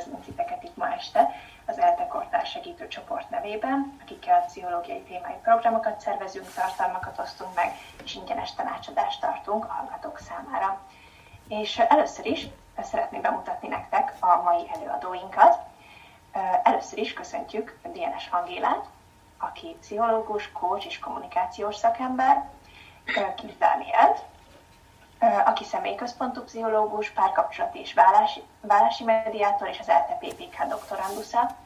üdvözlünk titeket itt ma este az ELTE Kortár Segítő Csoport nevében, akikkel pszichológiai témájú programokat szervezünk, tartalmakat osztunk meg, és ingyenes tanácsadást tartunk a hallgatók számára. És először is szeretném bemutatni nektek a mai előadóinkat. Először is köszöntjük DNS Angélát, aki pszichológus, coach és kommunikációs szakember, Kis Dánielt, aki személyközpontú pszichológus, párkapcsolati és vállási, vállási mediátor és az LTPPK doktorandusza,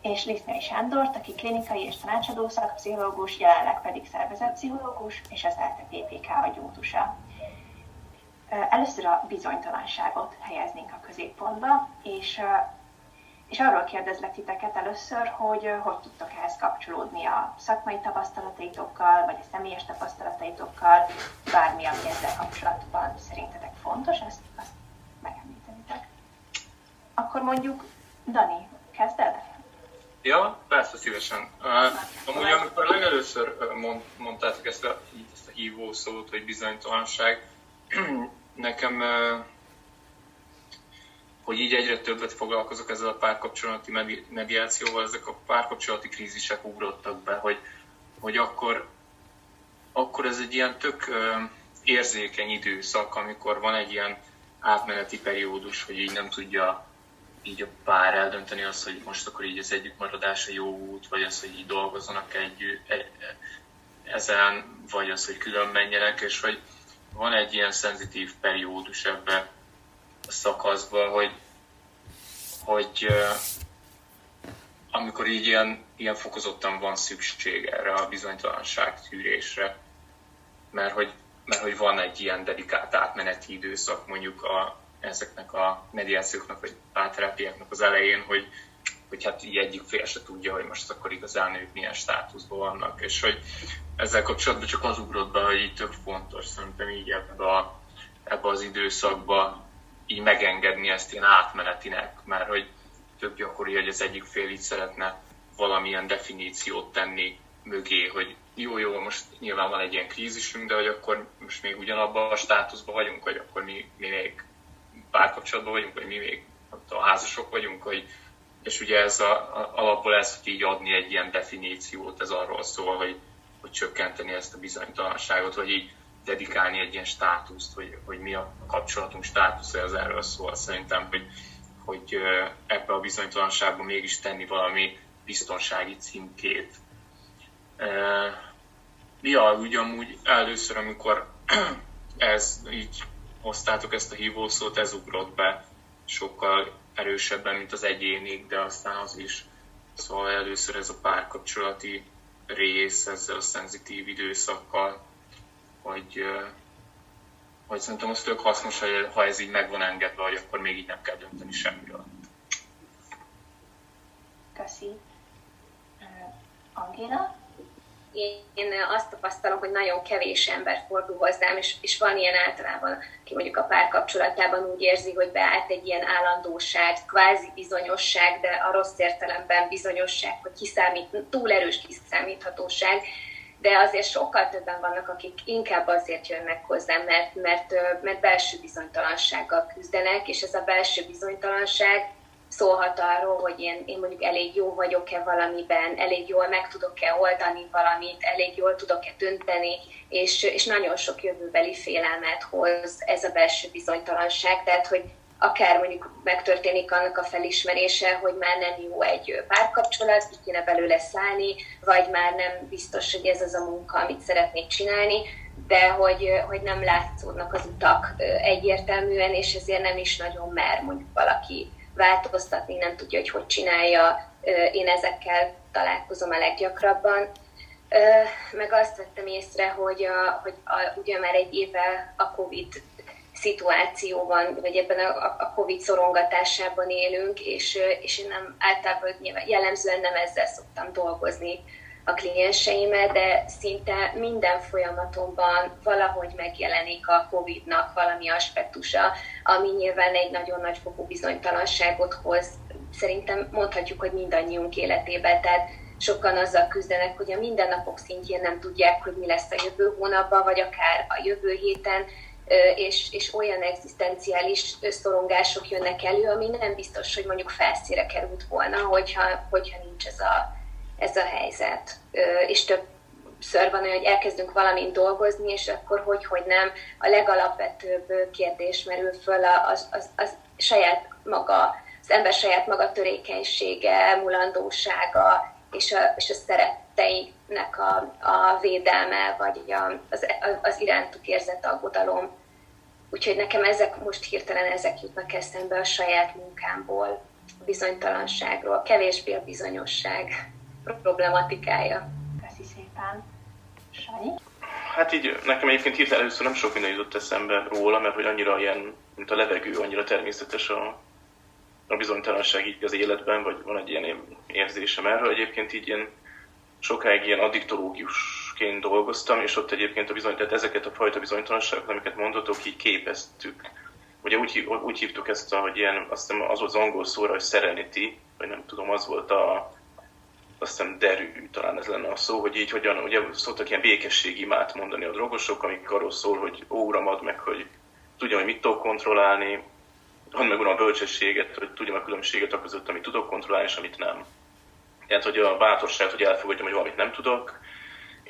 és Lisznai Sándort, aki klinikai és tanácsadó szakpszichológus, jelenleg pedig szervezetpszichológus és az LTPPK agyútusa. Először a bizonytalanságot helyeznénk a középpontba, és és arról kérdezlek titeket először, hogy hogy tudtok ehhez kapcsolódni a szakmai tapasztalataitokkal, vagy a személyes tapasztalataitokkal, bármi, ami ezzel kapcsolatban szerintetek fontos, ezt, azt megemlítenitek. Akkor mondjuk, Dani, kezded? Ja, persze, szívesen. Uh, amúgy amikor legelőször mond, mondtátok ezt a, ezt a hívó szót, hogy bizonytalanság, nekem uh, hogy így egyre többet foglalkozok ezzel a párkapcsolati mediációval, ezek a párkapcsolati krízisek ugrottak be, hogy, hogy akkor, akkor ez egy ilyen tök érzékeny időszak, amikor van egy ilyen átmeneti periódus, hogy így nem tudja így a pár eldönteni azt, hogy most akkor így az együttmaradás a jó út, vagy az, hogy így dolgozzanak együtt, egy, ezen, vagy az, hogy külön menjenek, és hogy van egy ilyen szenzitív periódus ebben, szakaszba, hogy, hogy amikor így ilyen, ilyen fokozottan van szükség erre a bizonytalanság tűrésre, mert hogy, mert hogy van egy ilyen dedikált átmeneti időszak mondjuk a, ezeknek a mediációknak, vagy párterápiáknak az elején, hogy, hogy hát így egyik fél se tudja, hogy most akkor igazán ők milyen státuszban vannak, és hogy ezzel kapcsolatban csak az ugrott be, hogy így tök fontos szerintem így ebbe, a, ebbe az időszakba így megengedni ezt ilyen átmenetinek, mert hogy több gyakori, hogy az egyik fél így szeretne valamilyen definíciót tenni mögé, hogy jó, jó, most nyilván van egy ilyen krízisünk, de hogy akkor most még ugyanabban a státuszban vagyunk, vagy akkor mi, mi még párkapcsolatban vagyunk, vagy mi még a házasok vagyunk, hogy, és ugye ez a, a, alapból ez, hogy így adni egy ilyen definíciót, ez arról szól, hogy, hogy csökkenteni ezt a bizonytalanságot, vagy így dedikálni egy ilyen státuszt, hogy, hogy mi a kapcsolatunk státusza, ez erről szól. Szerintem, hogy, hogy ebbe a bizonytalanságban mégis tenni valami biztonsági címkét. Ja, ugyanúgy először, amikor ez így hoztátok ezt a hívószót, ez ugrott be sokkal erősebben, mint az egyénig, de aztán az is. Szóval először ez a párkapcsolati rész ezzel a szenzitív időszakkal, hogy, hogy szerintem az tök hasznos, hogy ha ez így meg van engedve, hogy akkor még így nem kell dönteni semmiről. Köszi. Angéla? Én azt tapasztalom, hogy nagyon kevés ember fordul hozzám, és, és van ilyen általában, aki mondjuk a párkapcsolatában úgy érzi, hogy beállt egy ilyen állandóság, kvázi bizonyosság, de a rossz értelemben bizonyosság, hogy kiszámít, túl erős kiszámíthatóság, de azért sokkal többen vannak, akik inkább azért jönnek hozzám, mert, mert, mert belső bizonytalansággal küzdenek, és ez a belső bizonytalanság szólhat arról, hogy én, én mondjuk elég jó vagyok-e valamiben, elég jól meg tudok-e oldani valamit, elég jól tudok-e dönteni, és, és nagyon sok jövőbeli félelmet hoz ez a belső bizonytalanság, tehát hogy akár mondjuk megtörténik annak a felismerése, hogy már nem jó egy párkapcsolat, ki kéne belőle szállni, vagy már nem biztos, hogy ez az a munka, amit szeretnék csinálni, de hogy, hogy nem látszódnak az utak egyértelműen, és ezért nem is nagyon mer mondjuk valaki változtatni, nem tudja, hogy hogy csinálja. Én ezekkel találkozom a leggyakrabban. Meg azt vettem észre, hogy, a, hogy a, ugye már egy éve a COVID szituációban, vagy ebben a, a COVID szorongatásában élünk, és, és én nem általában jellemzően nem ezzel szoktam dolgozni a klienseimmel, de szinte minden folyamatomban valahogy megjelenik a COVID-nak valami aspektusa, ami nyilván egy nagyon nagy fokú bizonytalanságot hoz. Szerintem mondhatjuk, hogy mindannyiunk életében, tehát sokan azzal küzdenek, hogy a mindennapok szintjén nem tudják, hogy mi lesz a jövő hónapban, vagy akár a jövő héten, és, és olyan egzisztenciális szorongások jönnek elő, ami nem biztos, hogy mondjuk felszíre került volna, hogyha, hogyha nincs ez a, ez a helyzet. És többször van olyan, hogy elkezdünk valamint dolgozni, és akkor hogy, hogy nem, a legalapvetőbb kérdés merül föl az, az, az saját maga, az ember saját maga törékenysége, mulandósága, és a, és a szeretteinek a, a védelme, vagy a, az, az irántuk érzett aggodalom. Úgyhogy nekem ezek most hirtelen ezek jutnak eszembe a saját munkámból, a bizonytalanságról, kevésbé a bizonyosság problematikája. Köszi szépen. Sanyi? Hát így nekem egyébként hirtelen először nem sok minden jutott eszembe róla, mert hogy annyira ilyen, mint a levegő, annyira természetes a, a bizonytalanság így az életben, vagy van egy ilyen érzésem erről. Egyébként így ilyen sokáig ilyen addiktológusként dolgoztam, és ott egyébként a bizony, tehát ezeket a fajta bizonytalanságokat, amiket mondatok, így képeztük. Ugye úgy, úgy hívtuk ezt, hogy ilyen, azt hiszem az az angol szóra, hogy serenity, vagy nem tudom, az volt a, azt hiszem derű, talán ez lenne a szó, hogy így hogyan, ugye szoktak ilyen békességimát mondani a drogosok, amik arról szól, hogy ó, uram, ad meg, hogy tudjam, hogy mit tudok kontrollálni, hadd meg uram a bölcsességet, hogy tudjam a különbséget a között, amit tudok kontrollálni, és amit nem. Tehát, hogy a bátorságot, hogy elfogadjam, hogy valamit nem tudok,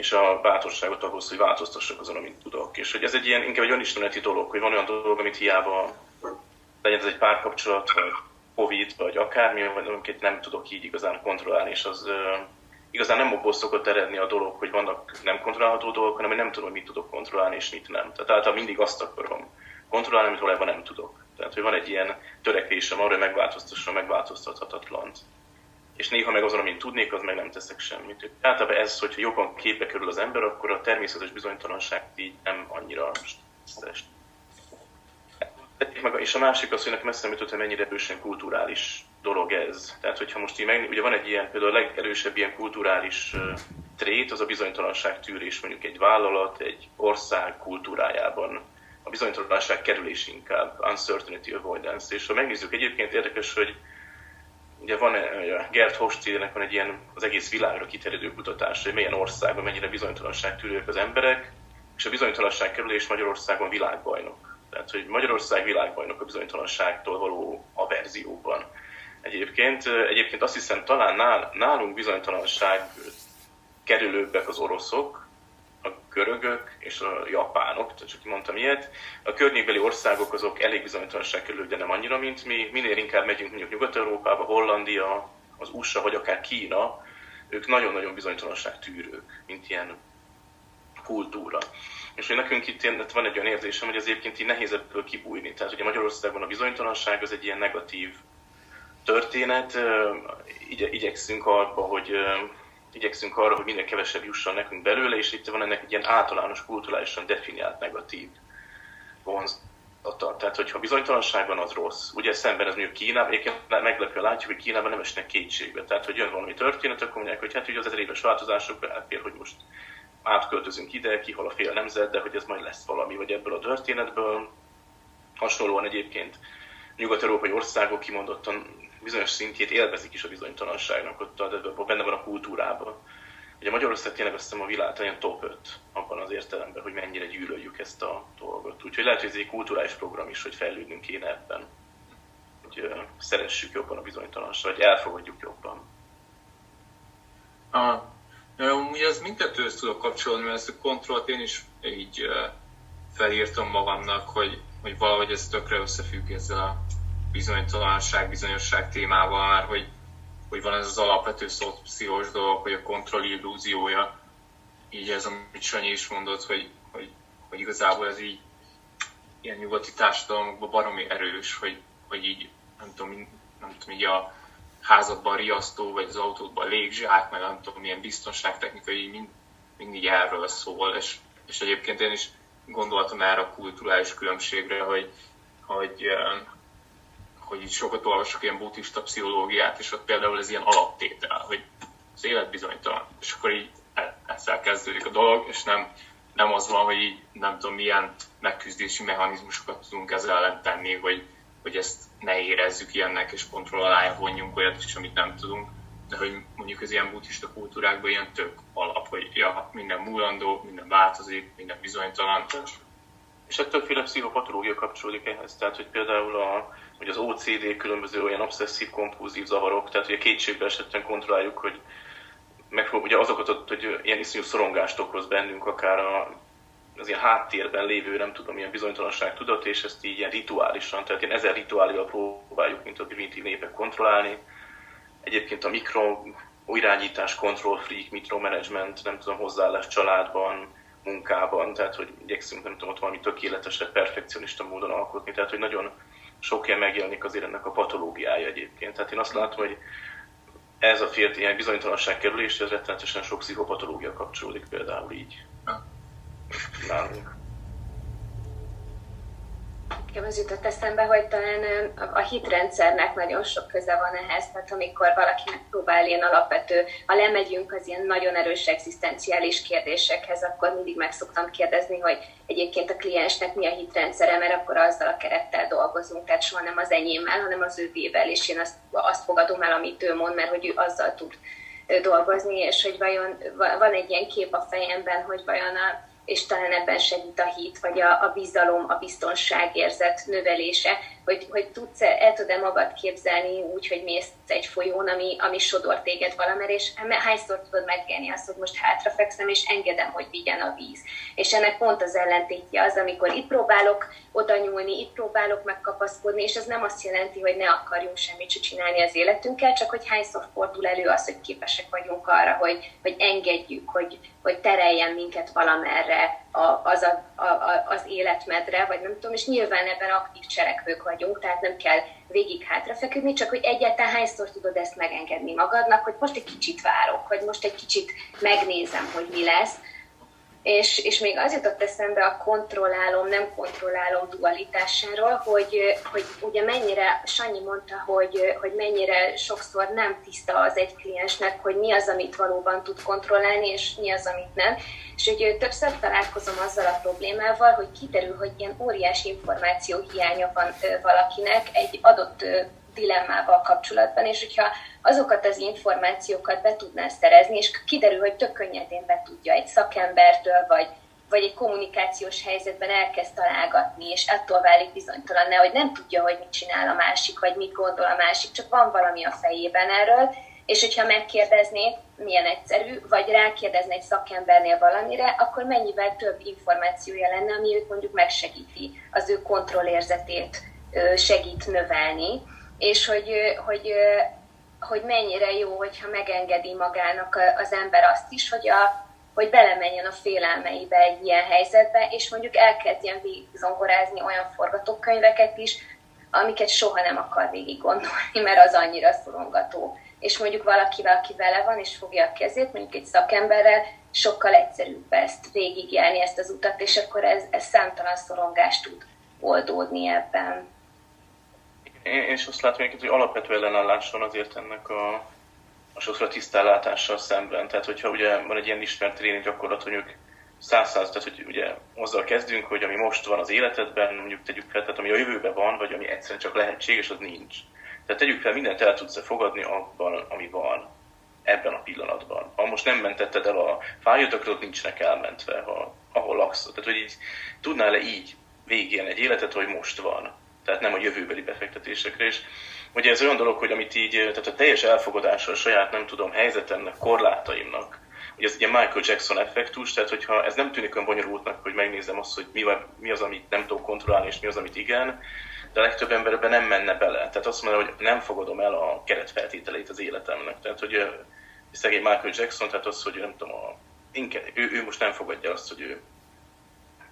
és a bátorságot ahhoz, hogy változtassak azon, amit tudok. És hogy ez egy ilyen, inkább egy önismereti dolog, hogy van olyan dolog, amit hiába legyen ez egy párkapcsolat, vagy Covid, vagy akármi, vagy amiket nem tudok így igazán kontrollálni, és az igazán nem abból szokott eredni a dolog, hogy vannak nem kontrollálható dolgok, hanem hogy nem tudom, hogy mit tudok kontrollálni, és mit nem. Tehát általában mindig azt akarom kontrollálni, amit valójában nem tudok. Tehát, hogy van egy ilyen törekvésem arra, hogy megváltoztassam megváltoztathatatlant. És néha meg azon, amit tudnék, az meg nem teszek semmit. Általában ez, hogyha jobban képbe kerül az ember, akkor a természetes bizonytalanság így nem annyira stresszt. És a másik az, hogy nekem eszembe jutott, hogy mennyire erősen kulturális dolog ez. Tehát, hogyha most így meg, ugye van egy ilyen, például a legerősebb ilyen kulturális trét, az a bizonytalanság tűrés mondjuk egy vállalat, egy ország kultúrájában a bizonytalanság kerülés inkább, uncertainty avoidance. És ha megnézzük, egyébként érdekes, hogy ugye van, Gert Hofstadternek van egy ilyen az egész világra kiterjedő kutatás, hogy milyen országban mennyire bizonytalanság tűrők az emberek, és a bizonytalanság kerülés Magyarországon világbajnok. Tehát, hogy Magyarország világbajnok a bizonytalanságtól való averzióban. Egyébként, egyébként azt hiszem talán nálunk bizonytalanság kerülőbbek az oroszok, görögök és a japánok, tehát csak mondtam ilyet. A környékbeli országok azok elég bizonytalanság körül, de nem annyira, mint mi. Minél inkább megyünk mondjuk Nyugat-Európába, Hollandia, az USA, vagy akár Kína, ők nagyon-nagyon bizonytalanság tűrők, mint ilyen kultúra. És hogy nekünk itt ilyen, van egy olyan érzésem, hogy az egyébként így nehéz ebből kibújni. Tehát ugye Magyarországon a bizonytalanság az egy ilyen negatív történet. Igye, igyekszünk abba, hogy igyekszünk arra, hogy minél kevesebb jusson nekünk belőle, és itt van ennek egy ilyen általános, kulturálisan definiált negatív vonzata. Tehát, hogyha bizonytalanság van, az rossz. Ugye szemben ez mondjuk Kínában, egyébként meglepő látjuk, hogy Kínában nem esnek kétségbe. Tehát, hogy jön valami történet, akkor mondják, hogy hát ugye az ezer éves változások elfér, hogy most átköltözünk ide, kihal a fél nemzet, de hogy ez majd lesz valami, vagy ebből a történetből. Hasonlóan egyébként nyugat-európai országok kimondottan bizonyos szintjét élvezik is a bizonytalanságnak, ott a, benne van a kultúrában. Ugye Magyarország tényleg azt hiszem a világ olyan top 5 abban az értelemben, hogy mennyire gyűlöljük ezt a dolgot. Úgyhogy lehet, hogy ez egy kulturális program is, hogy fejlődnünk kéne ebben. Hogy uh, szeressük jobban a bizonytalanságot, vagy elfogadjuk jobban. Ah, ugye az mindkettőhöz tudok kapcsolni, mert ezt a kontrollt én is így uh, felírtam magamnak, hogy, hogy valahogy ez tökre összefügg ezzel a bizonytalanság, bizonyosság témával már, hogy, hogy van ez az alapvető szociós dolog, hogy a kontroll illúziója, így ez, amit Sanyi is mondott, hogy, hogy, hogy igazából ez így ilyen nyugati társadalmakban baromi erős, hogy, hogy így nem tudom, nem tudom, így a házadban riasztó, vagy az autódban légzsák, meg nem tudom, milyen biztonságtechnikai, mind, mindig erről szól, és, és egyébként én is gondoltam erre a kulturális különbségre, hogy, hogy hogy így sokat olvasok ilyen buddhista pszichológiát, és ott például ez ilyen alaptétel, hogy az élet bizonytalan, és akkor így e, ezzel kezdődik a dolog, és nem, nem az van, hogy így nem tudom milyen megküzdési mechanizmusokat tudunk ezzel ellen tenni, hogy, hogy ezt ne érezzük ilyennek, és kontroll alá vonjunk olyat is, amit nem tudunk, de hogy mondjuk az ilyen buddhista kultúrákban ilyen tök alap, hogy ja, minden múlandó, minden változik, minden bizonytalan, És hát többféle pszichopatológia kapcsolódik ehhez. Tehát, hogy például a, hogy az OCD különböző olyan obszesszív kompulzív zavarok, tehát a kétségbe esetten kontrolláljuk, hogy meg ugye azokat, hogy ilyen iszonyú szorongást okoz bennünk, akár a, az ilyen háttérben lévő, nem tudom, ilyen bizonytalanság tudat, és ezt így ilyen rituálisan, tehát ilyen ezer rituálival próbáljuk, mint a primitív népek kontrollálni. Egyébként a mikro irányítás, control freak, mikromanagement, nem tudom, hozzáállás családban, munkában, tehát hogy igyekszünk, nem tudom, ott valami tökéletesebb, perfekcionista módon alkotni, tehát hogy nagyon sok ilyen megjelenik azért ennek a patológiája egyébként. Tehát én azt látom, hogy ez a félt ilyen bizonytalanság kerülés, ez rettenetesen sok pszichopatológia kapcsolódik például így nálunk. Nekem az jutott eszembe, hogy talán a hitrendszernek nagyon sok köze van ehhez, tehát amikor valaki próbál ilyen alapvető, ha lemegyünk az ilyen nagyon erős egzisztenciális kérdésekhez, akkor mindig meg szoktam kérdezni, hogy egyébként a kliensnek mi a hitrendszere, mert akkor azzal a kerettel dolgozunk, tehát soha nem az enyémmel, hanem az ővével, és én azt, azt fogadom el, amit ő mond, mert hogy ő azzal tud dolgozni, és hogy vajon van egy ilyen kép a fejemben, hogy vajon a és talán ebben segít a hit, vagy a, a bizalom, a biztonságérzet növelése, hogy, hogy tudsz, el tud-e magad képzelni úgy, hogy mész egy folyón, ami, ami sodor téged valamerre, és hányszor tudod megélni azt, hogy most hátrafekszem, és engedem, hogy vigyen a víz. És ennek pont az ellentétje az, amikor itt próbálok oda nyúlni, itt próbálok megkapaszkodni, és ez nem azt jelenti, hogy ne akarjunk semmit se csinálni az életünkkel, csak hogy hányszor fordul elő az, hogy képesek vagyunk arra, hogy, hogy engedjük, hogy, hogy tereljen minket valamerre a, az, a, a, az életmedre, vagy nem tudom, és nyilván ebben aktív cselekvők vagyunk, tehát nem kell végig hátrafeküdni, csak hogy egyáltalán hányszor tudod ezt megengedni magadnak, hogy most egy kicsit várok, hogy most egy kicsit megnézem, hogy mi lesz, és, és még az jutott eszembe a kontrollálom, nem kontrollálom dualitásáról, hogy, hogy ugye mennyire, Sanyi mondta, hogy, hogy mennyire sokszor nem tiszta az egy kliensnek, hogy mi az, amit valóban tud kontrollálni, és mi az, amit nem. És hogy többször találkozom azzal a problémával, hogy kiderül, hogy ilyen óriási információ hiánya van valakinek egy adott dilemmával kapcsolatban, és hogyha azokat az információkat be tudná szerezni, és kiderül, hogy tök könnyedén be tudja egy szakembertől, vagy, vagy egy kommunikációs helyzetben elkezd találgatni, és attól válik bizonytalan, hogy nem tudja, hogy mit csinál a másik, vagy mit gondol a másik, csak van valami a fejében erről, és hogyha megkérdezné, milyen egyszerű, vagy rákérdezne egy szakembernél valamire, akkor mennyivel több információja lenne, ami őt mondjuk megsegíti, az ő kontrollérzetét segít növelni, és hogy, hogy, hogy mennyire jó, hogyha megengedi magának az ember azt is, hogy, a, hogy belemenjen a félelmeibe egy ilyen helyzetbe, és mondjuk elkezdjen zongorázni olyan forgatókönyveket is, amiket soha nem akar végig gondolni, mert az annyira szorongató. És mondjuk valakivel, aki vele van, és fogja a kezét, mondjuk egy szakemberrel, sokkal egyszerűbb ezt végigjárni, ezt az utat, és akkor ez, ez számtalan szorongást tud oldódni ebben is azt látom, hogy alapvető ellenállás van azért ennek a, a sokszor a tisztállátással szemben. Tehát, hogyha ugye van egy ilyen ismert tréning gyakorlat, hogy ők száz száz, tehát hogy ugye azzal kezdünk, hogy ami most van az életedben, mondjuk tegyük fel, tehát ami a jövőben van, vagy ami egyszerűen csak lehetséges, az nincs. Tehát tegyük fel, mindent el tudsz fogadni abban, ami van ebben a pillanatban. Ha most nem mentetted el a fájót, ott nincsenek elmentve, ha, ahol laksz. Tehát, hogy így tudnál-e így végén egy életet, hogy most van tehát nem a jövőbeli befektetésekre. És ugye ez olyan dolog, hogy amit így, tehát a teljes elfogadása a saját, nem tudom, helyzetemnek, korlátaimnak, ugye ez ugye Michael Jackson effektus, tehát hogyha ez nem tűnik olyan bonyolultnak, hogy megnézem azt, hogy mi, van, mi az, amit nem tudok kontrollálni, és mi az, amit igen, de a legtöbb ember ebben nem menne bele. Tehát azt mondja, hogy nem fogadom el a keretfeltételeit az életemnek. Tehát, hogy szegény Michael Jackson, tehát az, hogy nem tudom, a, inkább, ő, ő most nem fogadja azt, hogy ő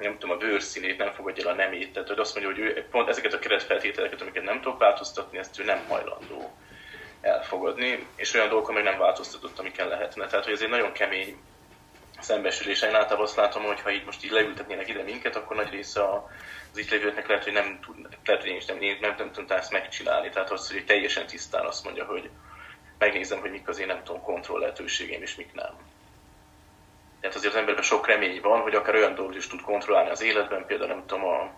nem tudom, a bőrszínét, nem fogadja el a nemét, tehát hogy azt mondja, hogy ő pont ezeket a keretfeltételeket, amiket nem tudok változtatni, ezt ő nem hajlandó elfogadni, és olyan dolgokon meg nem változtatott, amiken lehetne. Tehát, hogy ez egy nagyon kemény szembesülés. Én általában azt látom, hogy ha így most így leültetnének ide minket, akkor nagy része az itt lévőknek lehet, hogy nem tud, lehet, hogy én is nem, nem, nem, nem tudtam ezt megcsinálni. Tehát az, hogy teljesen tisztán azt mondja, hogy megnézem, hogy mik az én nem tudom kontroll lehetőségeim, és mik nem. Tehát azért az emberben sok remény van, hogy akár olyan dolgot is tud kontrollálni az életben, például nem tudom, a,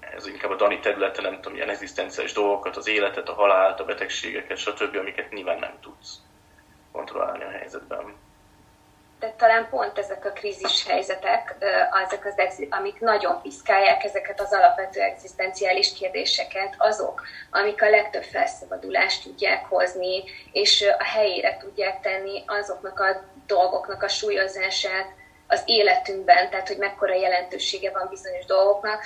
ez inkább a Dani területe, nem tudom, ilyen egzisztenciális dolgokat, az életet, a halált, a betegségeket, stb., amiket nyilván nem tudsz kontrollálni a helyzetben. Tehát talán pont ezek a krízis helyzetek, azok az, amik nagyon piszkálják ezeket az alapvető egzisztenciális kérdéseket, azok, amik a legtöbb felszabadulást tudják hozni, és a helyére tudják tenni azoknak a dolgoknak a súlyozását, az életünkben, tehát hogy mekkora jelentősége van bizonyos dolgoknak,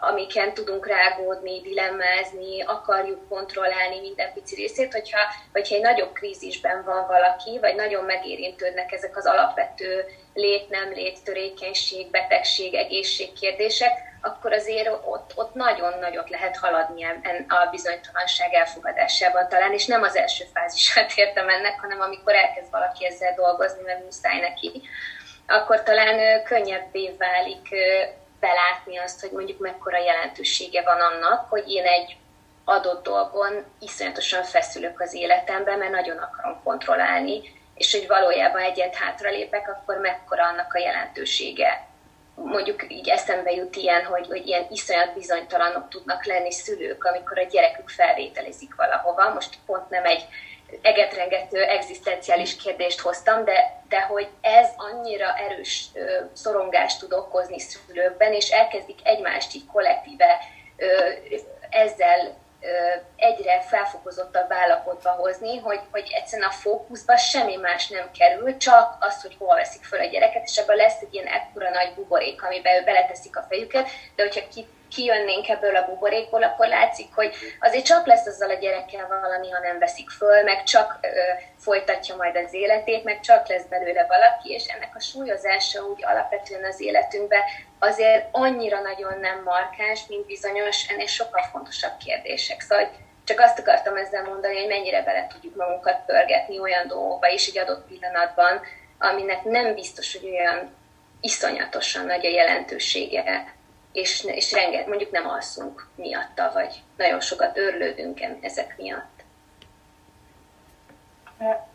amiken tudunk rágódni, dilemmázni, akarjuk kontrollálni minden pici részét, hogyha, hogyha egy nagyobb krízisben van valaki, vagy nagyon megérintődnek ezek az alapvető lét, nem lét, törékenység, betegség, egészség kérdések, akkor azért ott, ott nagyon nagyot lehet haladni a bizonytalanság elfogadásában talán, és nem az első fázisát értem ennek, hanem amikor elkezd valaki ezzel dolgozni, mert muszáj neki akkor talán könnyebbé válik belátni azt, hogy mondjuk mekkora jelentősége van annak, hogy én egy adott dolgon iszonyatosan feszülök az életemben, mert nagyon akarom kontrollálni, és hogy valójában egyet hátralépek, akkor mekkora annak a jelentősége. Mondjuk így eszembe jut ilyen, hogy, hogy ilyen iszonyat bizonytalanok tudnak lenni szülők, amikor a gyerekük felvételizik valahova. Most pont nem egy egetrengető egzisztenciális kérdést hoztam, de, de hogy ez annyira erős ö, szorongást tud okozni szülőkben, és elkezdik egymást így kollektíve ö, ezzel ö, egyre felfokozottabb állapotba hozni, hogy, hogy egyszerűen a fókuszba semmi más nem kerül, csak az, hogy hol veszik föl a gyereket, és ebből lesz egy ilyen ekkora nagy buborék, amiben beleteszik a fejüket, de hogyha ki kijönnénk ebből a buborékból, akkor látszik, hogy azért csak lesz azzal a gyerekkel valami, ha nem veszik föl, meg csak ö, folytatja majd az életét, meg csak lesz belőle valaki, és ennek a súlyozása úgy alapvetően az életünkben azért annyira nagyon nem markáns, mint bizonyos ennél sokkal fontosabb kérdések. Szóval csak azt akartam ezzel mondani, hogy mennyire bele tudjuk magunkat pörgetni olyan dolgokba is egy adott pillanatban, aminek nem biztos, hogy olyan iszonyatosan nagy a jelentősége és, és renget, mondjuk nem alszunk miatta, vagy nagyon sokat örlődünk ezek miatt.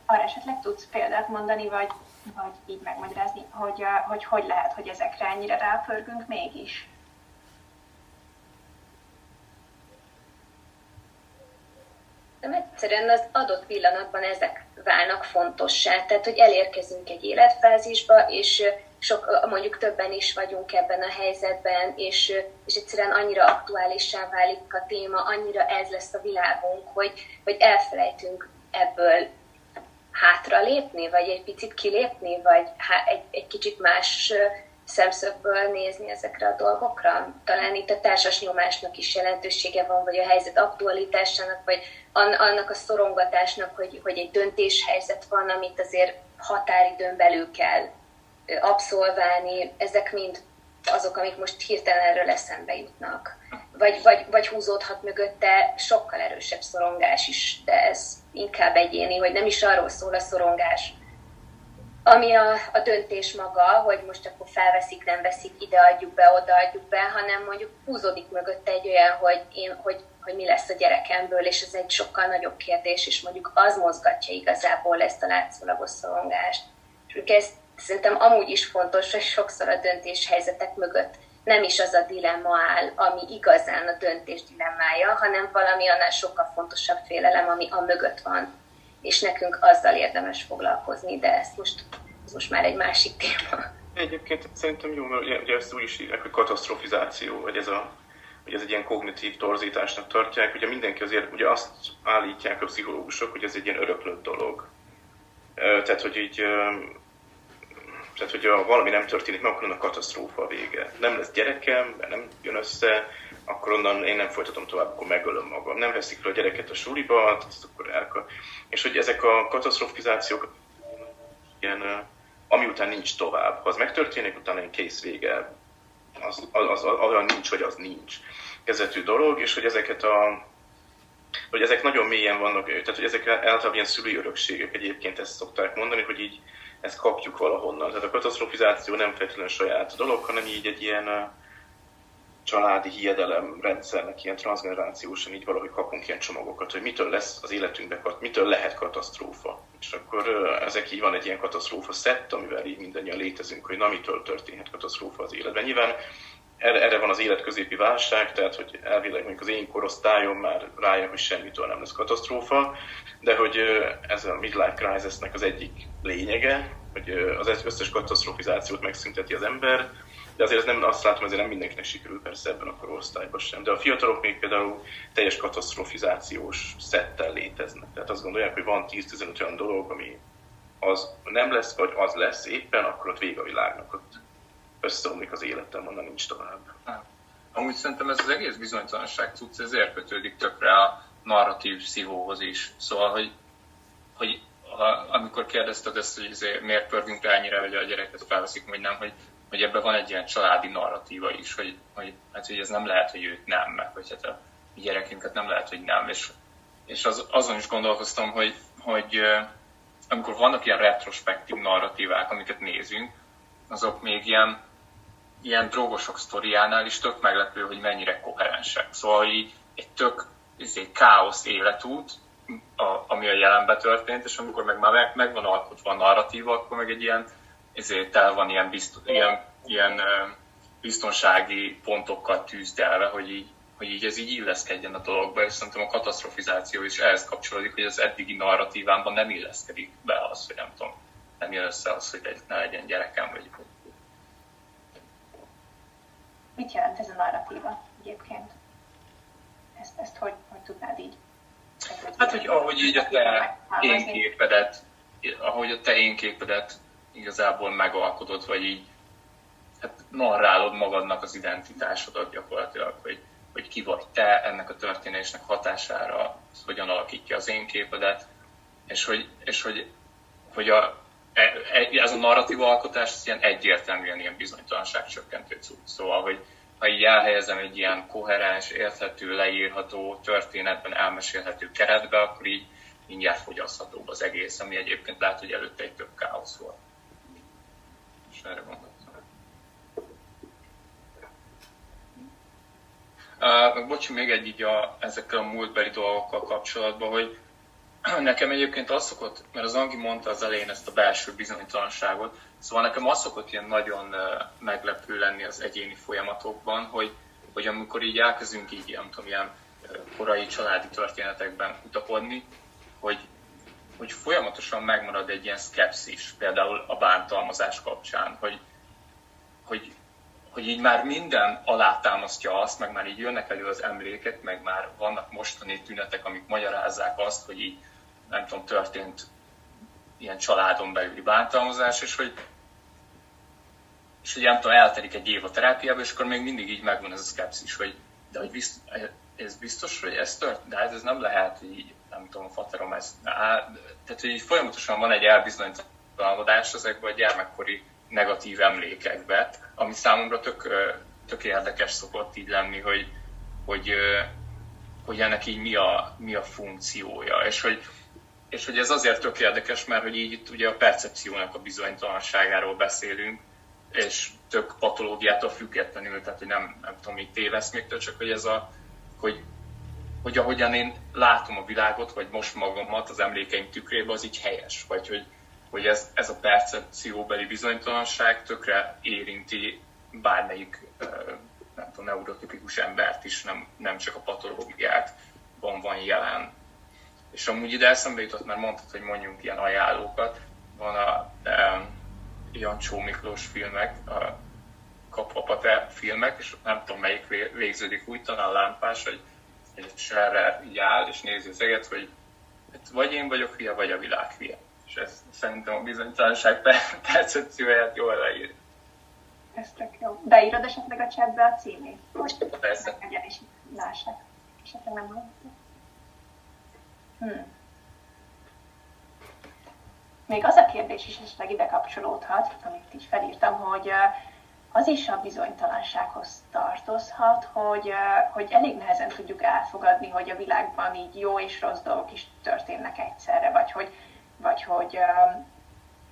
Arra esetleg tudsz példát mondani, vagy, vagy így megmagyarázni, hogy, hogy hogy lehet, hogy ezekre ennyire rápörgünk mégis? Nem egyszerűen az adott pillanatban ezek válnak fontossá. Tehát, hogy elérkezünk egy életfázisba, és sok, mondjuk többen is vagyunk ebben a helyzetben, és, és egyszerűen annyira aktuálissá válik a téma, annyira ez lesz a világunk, hogy, hogy elfelejtünk ebből hátra lépni, vagy egy picit kilépni, vagy egy, egy kicsit más szemszögből nézni ezekre a dolgokra. Talán itt a társas nyomásnak is jelentősége van, vagy a helyzet aktualitásának, vagy annak a szorongatásnak, hogy, hogy egy döntéshelyzet van, amit azért határidőn belül kell abszolválni, ezek mind azok, amik most hirtelen erről eszembe jutnak. Vagy, vagy, vagy húzódhat mögötte sokkal erősebb szorongás is, de ez inkább egyéni, hogy nem is arról szól a szorongás, ami a, a döntés maga, hogy most akkor felveszik, nem veszik, ide adjuk be, oda adjuk be, hanem mondjuk húzódik mögötte egy olyan, hogy, én, hogy, hogy mi lesz a gyerekemből, és ez egy sokkal nagyobb kérdés, és mondjuk az mozgatja igazából ezt a látszólagos szorongást. És ezt szerintem amúgy is fontos, hogy sokszor a döntéshelyzetek mögött nem is az a dilemma áll, ami igazán a döntés dilemmája, hanem valami annál sokkal fontosabb félelem, ami a mögött van. És nekünk azzal érdemes foglalkozni, de ezt most, ez most már egy másik téma. Egyébként szerintem jó, mert ugye, ugye ezt úgy is írják, hogy katasztrofizáció, vagy ez, a, hogy ez egy ilyen kognitív torzításnak tartják. Ugye mindenki azért ugye azt állítják a pszichológusok, hogy ez egy ilyen öröklött dolog. Tehát, hogy így tehát, hogyha valami nem történik meg, akkor a katasztrófa a vége. Nem lesz gyerekem, mert nem jön össze, akkor onnan én nem folytatom tovább, akkor megölöm magam. Nem veszik fel a gyereket a suliba, akkor elka... És hogy ezek a katasztrofizációk ilyen, ami után nincs tovább. Ha az megtörténik, utána egy kész vége. Az, az, az, az, olyan nincs, hogy az nincs. Kezetű dolog, és hogy ezeket a hogy ezek nagyon mélyen vannak, tehát hogy ezek általában ilyen szülői örökségek egyébként ezt szokták mondani, hogy így ezt kapjuk valahonnan. Tehát a katasztrofizáció nem feltétlenül saját dolog, hanem így egy ilyen családi hiedelem rendszernek, ilyen transgenerációsan így valahogy kapunk ilyen csomagokat, hogy mitől lesz az életünkben, mitől lehet katasztrófa. És akkor ezek így van egy ilyen katasztrófa szett, amivel így mindannyian létezünk, hogy na mitől történhet katasztrófa az életben. Nyilván erre, erre van az életközépi válság, tehát hogy elvileg mondjuk az én korosztályom már rájön, hogy semmitől nem lesz katasztrófa, de hogy ez a midlife crisisnek az egyik lényege, hogy az összes katasztrofizációt megszünteti az ember, de azért ez nem, azt látom, azért nem mindenkinek sikerül persze ebben a korosztályban sem. De a fiatalok még például teljes katasztrofizációs szettel léteznek. Tehát azt gondolják, hogy van 10-15 olyan dolog, ami az nem lesz, vagy az lesz éppen, akkor ott vége a világnak, ott összeomlik az életem, onnan nincs tovább. Amúgy szerintem ez az egész bizonytalanság tudsz, ezért kötődik tökre a narratív szívóhoz is. Szóval, hogy, hogy ha, amikor kérdezted ezt, hogy ezért miért pörgünk rá ennyire, hogy a gyereket felveszik, vagy nem, hogy, hogy ebben van egy ilyen családi narratíva is, hogy, hogy, hát, hogy ez nem lehet, hogy őt nem, meg hogy hát a gyerekünket nem lehet, hogy nem. És, és az, azon is gondolkoztam, hogy, hogy amikor vannak ilyen retrospektív narratívák, amiket nézünk, azok még ilyen, ilyen drogosok sztoriánál is tök meglepő, hogy mennyire koherensek. Szóval, így egy tök egy káosz életút, a, ami a jelenben történt, és amikor meg már meg, meg van alkotva a narratíva, akkor meg egy ilyen, ezért el van ilyen, bizt, ilyen, ilyen biztonsági pontokkal tűzdelve, hogy így, hogy így ez így illeszkedjen a dologba, és szerintem a katastrofizáció is ehhez kapcsolódik, hogy az eddigi narratívámban nem illeszkedik be az, hogy nem tudom, nem jön össze az, hogy ne legyen gyerekem, vagy Mit jelent ez a narratíva egyébként? Ezt, ezt hogy, hogy tudnád így? Hát, hogy ahogy így a te én képedet, ahogy a te én képedet igazából megalkotod, vagy így hát narrálod magadnak az identitásodat gyakorlatilag, hogy, hogy ki vagy te ennek a történésnek hatására, az hogyan alakítja az én képedet, és hogy, és hogy, hogy a, ez a narratív alkotás ez ilyen egyértelműen ilyen bizonytalanságcsökkentő cucc. Szóval, hogy ha így elhelyezem egy ilyen koherens, érthető, leírható, történetben elmesélhető keretbe, akkor így mindjárt fogyaszthatóbb az egész, ami egyébként lehet, hogy előtte egy több káosz volt. És erre gondoltam. Uh, bocsi, még egy így a, ezekkel a múltbeli dolgokkal kapcsolatban, hogy nekem egyébként az szokott, mert az Angi mondta az elején ezt a belső bizonytalanságot, szóval nekem az szokott ilyen nagyon meglepő lenni az egyéni folyamatokban, hogy, hogy amikor így elkezdünk így, nem tudom, ilyen korai családi történetekben kutakodni, hogy, hogy folyamatosan megmarad egy ilyen szkepszis, például a bántalmazás kapcsán, hogy, hogy, hogy így már minden alátámasztja azt, meg már így jönnek elő az emlékek, meg már vannak mostani tünetek, amik magyarázzák azt, hogy így nem tudom, történt ilyen családon belüli bántalmazás, és hogy, és hogy nem tudom, eltelik egy év a terápiába, és akkor még mindig így megvan ez a szkepszis, hogy de hogy bizt, ez biztos, hogy ez tört, de hát ez nem lehet, így, nem tudom, faterom ezt, á, tehát hogy így folyamatosan van egy elbizonytalanodás ezekben a gyermekkori negatív emlékekbe, ami számomra tök, tök érdekes szokott így lenni, hogy, hogy, hogy ennek így mi a, mi a funkciója, és hogy, és hogy ez azért tök érdekes, mert hogy így itt ugye a percepciónak a bizonytalanságáról beszélünk, és tök patológiától függetlenül, tehát hogy nem, nem tudom, így téveszméktől, csak hogy ez a, hogy, hogy ahogyan én látom a világot, vagy most magamat az emlékeim tükrében, az így helyes, vagy hogy, hogy ez, ez a percepcióbeli bizonytalanság tökre érinti bármelyik nem tudom, neurotipikus embert is, nem, nem csak a patológiákban van jelen. És amúgy ide eszembe jutott, mert mondtad, hogy mondjunk ilyen ajánlókat. Van a um, Jancsó Miklós filmek, a Kapapate filmek, és nem tudom melyik végződik úgy, talán lámpás, hogy egy serrer így áll, és nézi az eget, hogy hát vagy én vagyok hülye, vagy a világ hülye. És ez szerintem a bizonytalanság percepcióját jól leír. Ez tök jó. Beírod esetleg a chatbe a címét? Most Persze. Legyen is lássák. Esetleg nem hallottam. Hmm. Még az a kérdés is esetleg ide kapcsolódhat, amit így felírtam, hogy az is a bizonytalansághoz tartozhat, hogy, hogy elég nehezen tudjuk elfogadni, hogy a világban így jó és rossz dolgok is történnek egyszerre, vagy hogy, vagy hogy,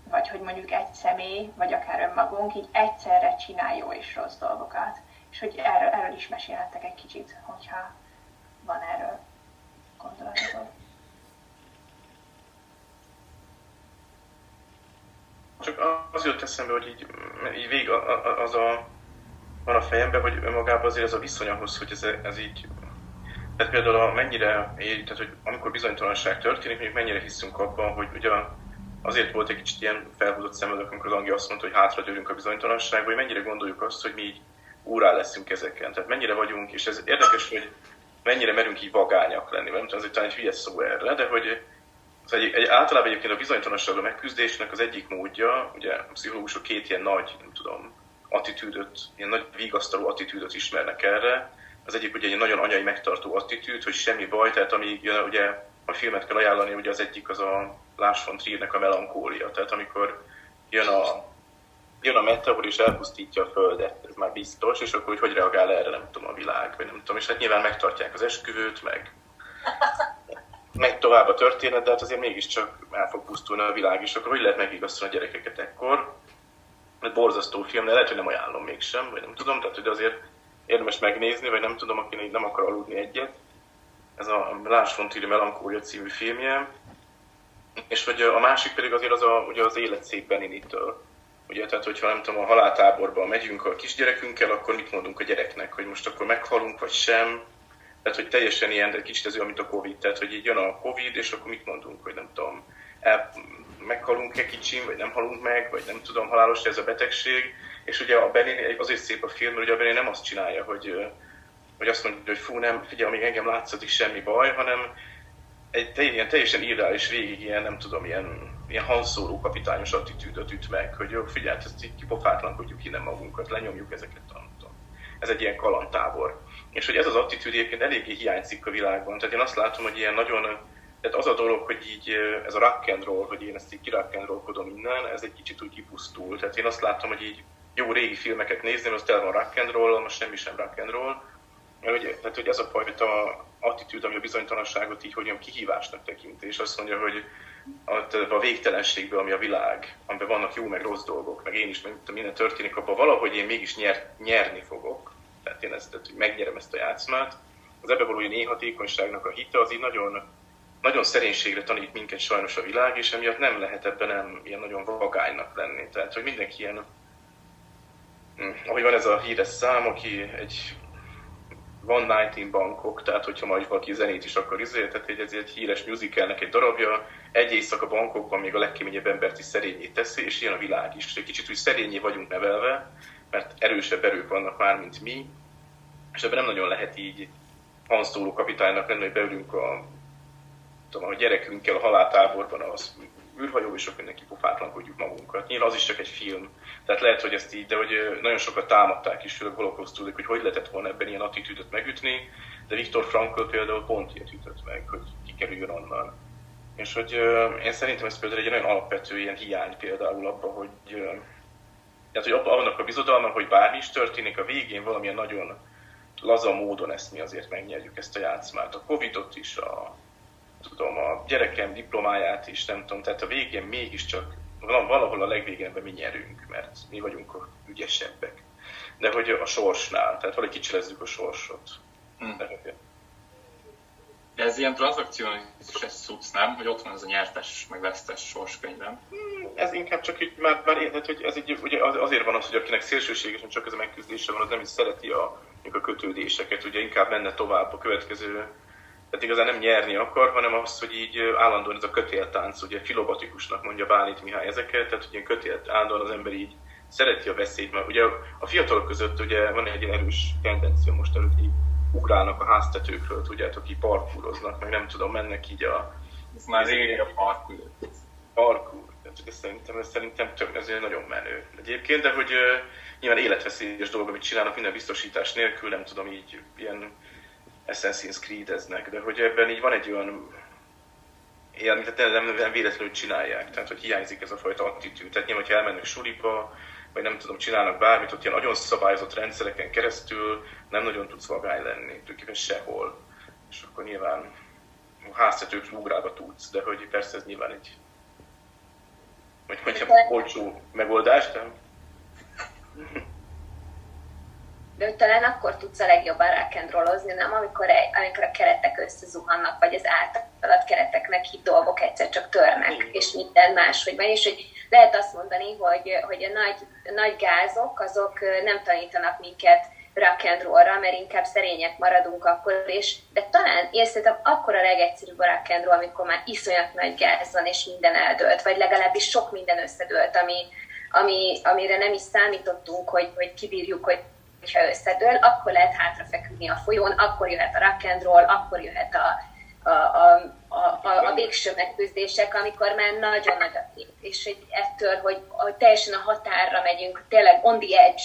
vagy hogy mondjuk egy személy, vagy akár önmagunk így egyszerre csinál jó és rossz dolgokat. És hogy erről, erről is mesélhettek egy kicsit, hogyha van erről gondolatod. Csak az jött eszembe, hogy így, így végig az a, van a fejemben, hogy önmagában azért ez a viszony ahhoz, hogy ez, ez így tehát például a mennyire tehát hogy amikor bizonytalanság történik, mondjuk mennyire hiszünk abban, hogy ugye azért volt egy kicsit ilyen felhúzott szemöldök, amikor az Angi azt mondta, hogy hátradőlünk a bizonytalanságba, hogy mennyire gondoljuk azt, hogy mi így úrá leszünk ezeken. Tehát mennyire vagyunk, és ez érdekes, hogy mennyire merünk így vagányak lenni, nem tudom, ez talán egy hülye szó erre, de hogy az egy, egy, általában egyébként a bizonytalansággal megküzdésnek az egyik módja, ugye a pszichológusok két ilyen nagy, nem tudom, attitűdöt, ilyen nagy vigasztaló attitűdöt ismernek erre. Az egyik ugye egy nagyon anyai megtartó attitűd, hogy semmi baj, tehát amíg ugye a filmet kell ajánlani, ugye az egyik az a Lars von Triernek a melankólia, tehát amikor jön a, jön a meteor és elpusztítja a Földet, ez már biztos, és akkor hogy, hogy reagál erre, nem tudom, a világ, vagy nem tudom, és hát nyilván megtartják az esküvőt, meg megy tovább a történet, de hát azért mégiscsak el fog pusztulni a világ, és akkor hogy lehet megigazolni a gyerekeket ekkor? Egy borzasztó film, de lehet, hogy nem ajánlom mégsem, vagy nem tudom, tehát hogy azért érdemes megnézni, vagy nem tudom, aki nem akar aludni egyet. Ez a Lars von Trier Melankólia című filmje, és hogy a másik pedig azért az a, ugye az élet szép Beninitől. Ugye, tehát hogyha nem tudom, a haláltáborba megyünk a kisgyerekünkkel, akkor mit mondunk a gyereknek, hogy most akkor meghalunk, vagy sem, tehát, hogy teljesen ilyen, de kicsit ez olyan, mint a Covid. Tehát, hogy így jön a Covid, és akkor mit mondunk, hogy nem tudom, el, meghalunk-e kicsim, vagy nem halunk meg, vagy nem tudom, halálos ez a betegség. És ugye a Benin, azért szép a film, ugye a Benin nem azt csinálja, hogy, hogy azt mondja, hogy fú, nem, figyelj, amíg engem látszatik semmi baj, hanem egy ilyen teljesen irreális végig ilyen, nem tudom, ilyen, ilyen hanszóró kapitányos attitűdöt üt meg, hogy jó, figyelj, ezt így kipofátlankodjuk innen magunkat, lenyomjuk ezeket, nem tudom. Ez egy ilyen kalantábor. És hogy ez az attitűd egyébként eléggé hiányzik a világban. Tehát én azt látom, hogy ilyen nagyon, tehát az a dolog, hogy így ez a rock and roll, hogy én ezt így kirock innen, ez egy kicsit úgy kipusztul. Tehát én azt látom, hogy így jó régi filmeket nézni, az tele van rock and roll, most semmi sem rock and roll. Hogy, tehát, hogy ez a fajta attitűd, ami a bizonytalanságot így hogy kihívásnak tekint, és azt mondja, hogy a, végtelenségben, ami a világ, amiben vannak jó meg rossz dolgok, meg én is, meg minden történik, abban valahogy én mégis nyer, nyerni fogok tehát én ezt, tehát, hogy megnyerem ezt a játszmát. Az ebbe való néhatékonyságnak a hite az így nagyon, nagyon szerénységre tanít minket sajnos a világ, és emiatt nem lehet ebben nem ilyen nagyon vagánynak lenni. Tehát, hogy mindenki ilyen, hm, ahogy van ez a híres szám, aki egy van Night in Bangkok, tehát hogyha majd valaki zenét is akar izé, tehát ez egy híres musicalnek egy darabja, egy éjszaka Bangkokban még a legkeményebb embert is szerényé teszi, és ilyen a világ is. Egy kicsit úgy szerényé vagyunk nevelve, mert erősebb erők vannak már, mint mi, és ebben nem nagyon lehet így Han kapitánynak lenni, hogy beülünk a, tudom, a gyerekünkkel a haláltáborban az űrhajó, és akkor neki pofátlankodjuk magunkat. Nyilván az is csak egy film, tehát lehet, hogy ezt így, de hogy nagyon sokat támadták is, főleg holokauszt hogy hogy lehetett volna ebben ilyen attitűdöt megütni, de Viktor Frankl például pont ilyet ütött meg, hogy kikerüljön onnan. És hogy én szerintem ez például egy nagyon alapvető ilyen hiány például abban, hogy tehát, hogy annak a bizodalma, hogy bármi is történik, a végén valamilyen nagyon laza módon ezt mi azért megnyerjük ezt a játszmát. A Covidot is, a, tudom, a gyerekem diplomáját is, nem tudom, tehát a végén mégiscsak valahol a legvégén mi nyerünk, mert mi vagyunk a ügyesebbek. De hogy a sorsnál, tehát valahogy kicselezzük a sorsot. Hmm. De ez ilyen tranzakciós szuc, nem? Hogy ott van ez a nyertes, meg vesztes sorskönyvem. Hmm, ez inkább csak így, már, már érted, hogy ez egy, ugye azért van az, hogy akinek szélsőségesen csak ez a megküzdése van, az nem is szereti a, a kötődéseket, ugye inkább menne tovább a következő tehát igazán nem nyerni akar, hanem az, hogy így állandóan ez a kötéltánc, ugye filobatikusnak mondja Bálint Mihály ezeket, tehát hogy ilyen kötélt állandóan az ember így szereti a veszélyt, mert ugye a fiatalok között ugye van egy ilyen erős tendencia most előtt, így ugrálnak a háztetőkről, tudjátok, így parkúroznak, meg nem tudom, mennek így a... Ez már régi a parkúr. Parkúr. Ez szerintem, ez szerintem több, ez nagyon menő egyébként, de hogy uh, nyilván életveszélyes dolog, amit csinálnak minden biztosítás nélkül, nem tudom, így ilyen Assassin's Creed-eznek, de hogy ebben így van egy olyan ilyen, nem, nem, nem véletlenül csinálják, tehát hogy hiányzik ez a fajta attitűd. Tehát nyilván, hogyha elmennek suliba, vagy nem tudom, csinálnak bármit, ott ilyen nagyon szabályozott rendszereken keresztül nem nagyon tudsz vagány lenni, tulajdonképpen sehol. És akkor nyilván a háztetők ugrába tudsz, de hogy persze ez nyilván egy hogy mondjam, olcsó megoldás, de... De hogy talán akkor tudsz a legjobban rock'n'rollozni, nem? Amikor, egy, amikor a keretek összezuhannak, vagy az általad kereteknek hitt dolgok egyszer csak törnek, Igen. és minden máshogy van. És hogy lehet azt mondani, hogy, hogy a nagy, nagy gázok azok nem tanítanak minket rock and rollra, mert inkább szerények maradunk akkor, és de talán én szerintem akkor a legegyszerűbb a rock and roll, amikor már iszonyat nagy gáz van, és minden eldőlt, vagy legalábbis sok minden összedőlt, ami, ami, amire nem is számítottunk, hogy, hogy kibírjuk, hogy ha összedől, akkor lehet hátrafeküdni a folyón, akkor jöhet a rock and roll, akkor jöhet a, a, a, a, a, a végső megküzdések, amikor már nagyon nagy a kép. És hogy ettől, hogy, hogy teljesen a határra megyünk, tényleg on the edge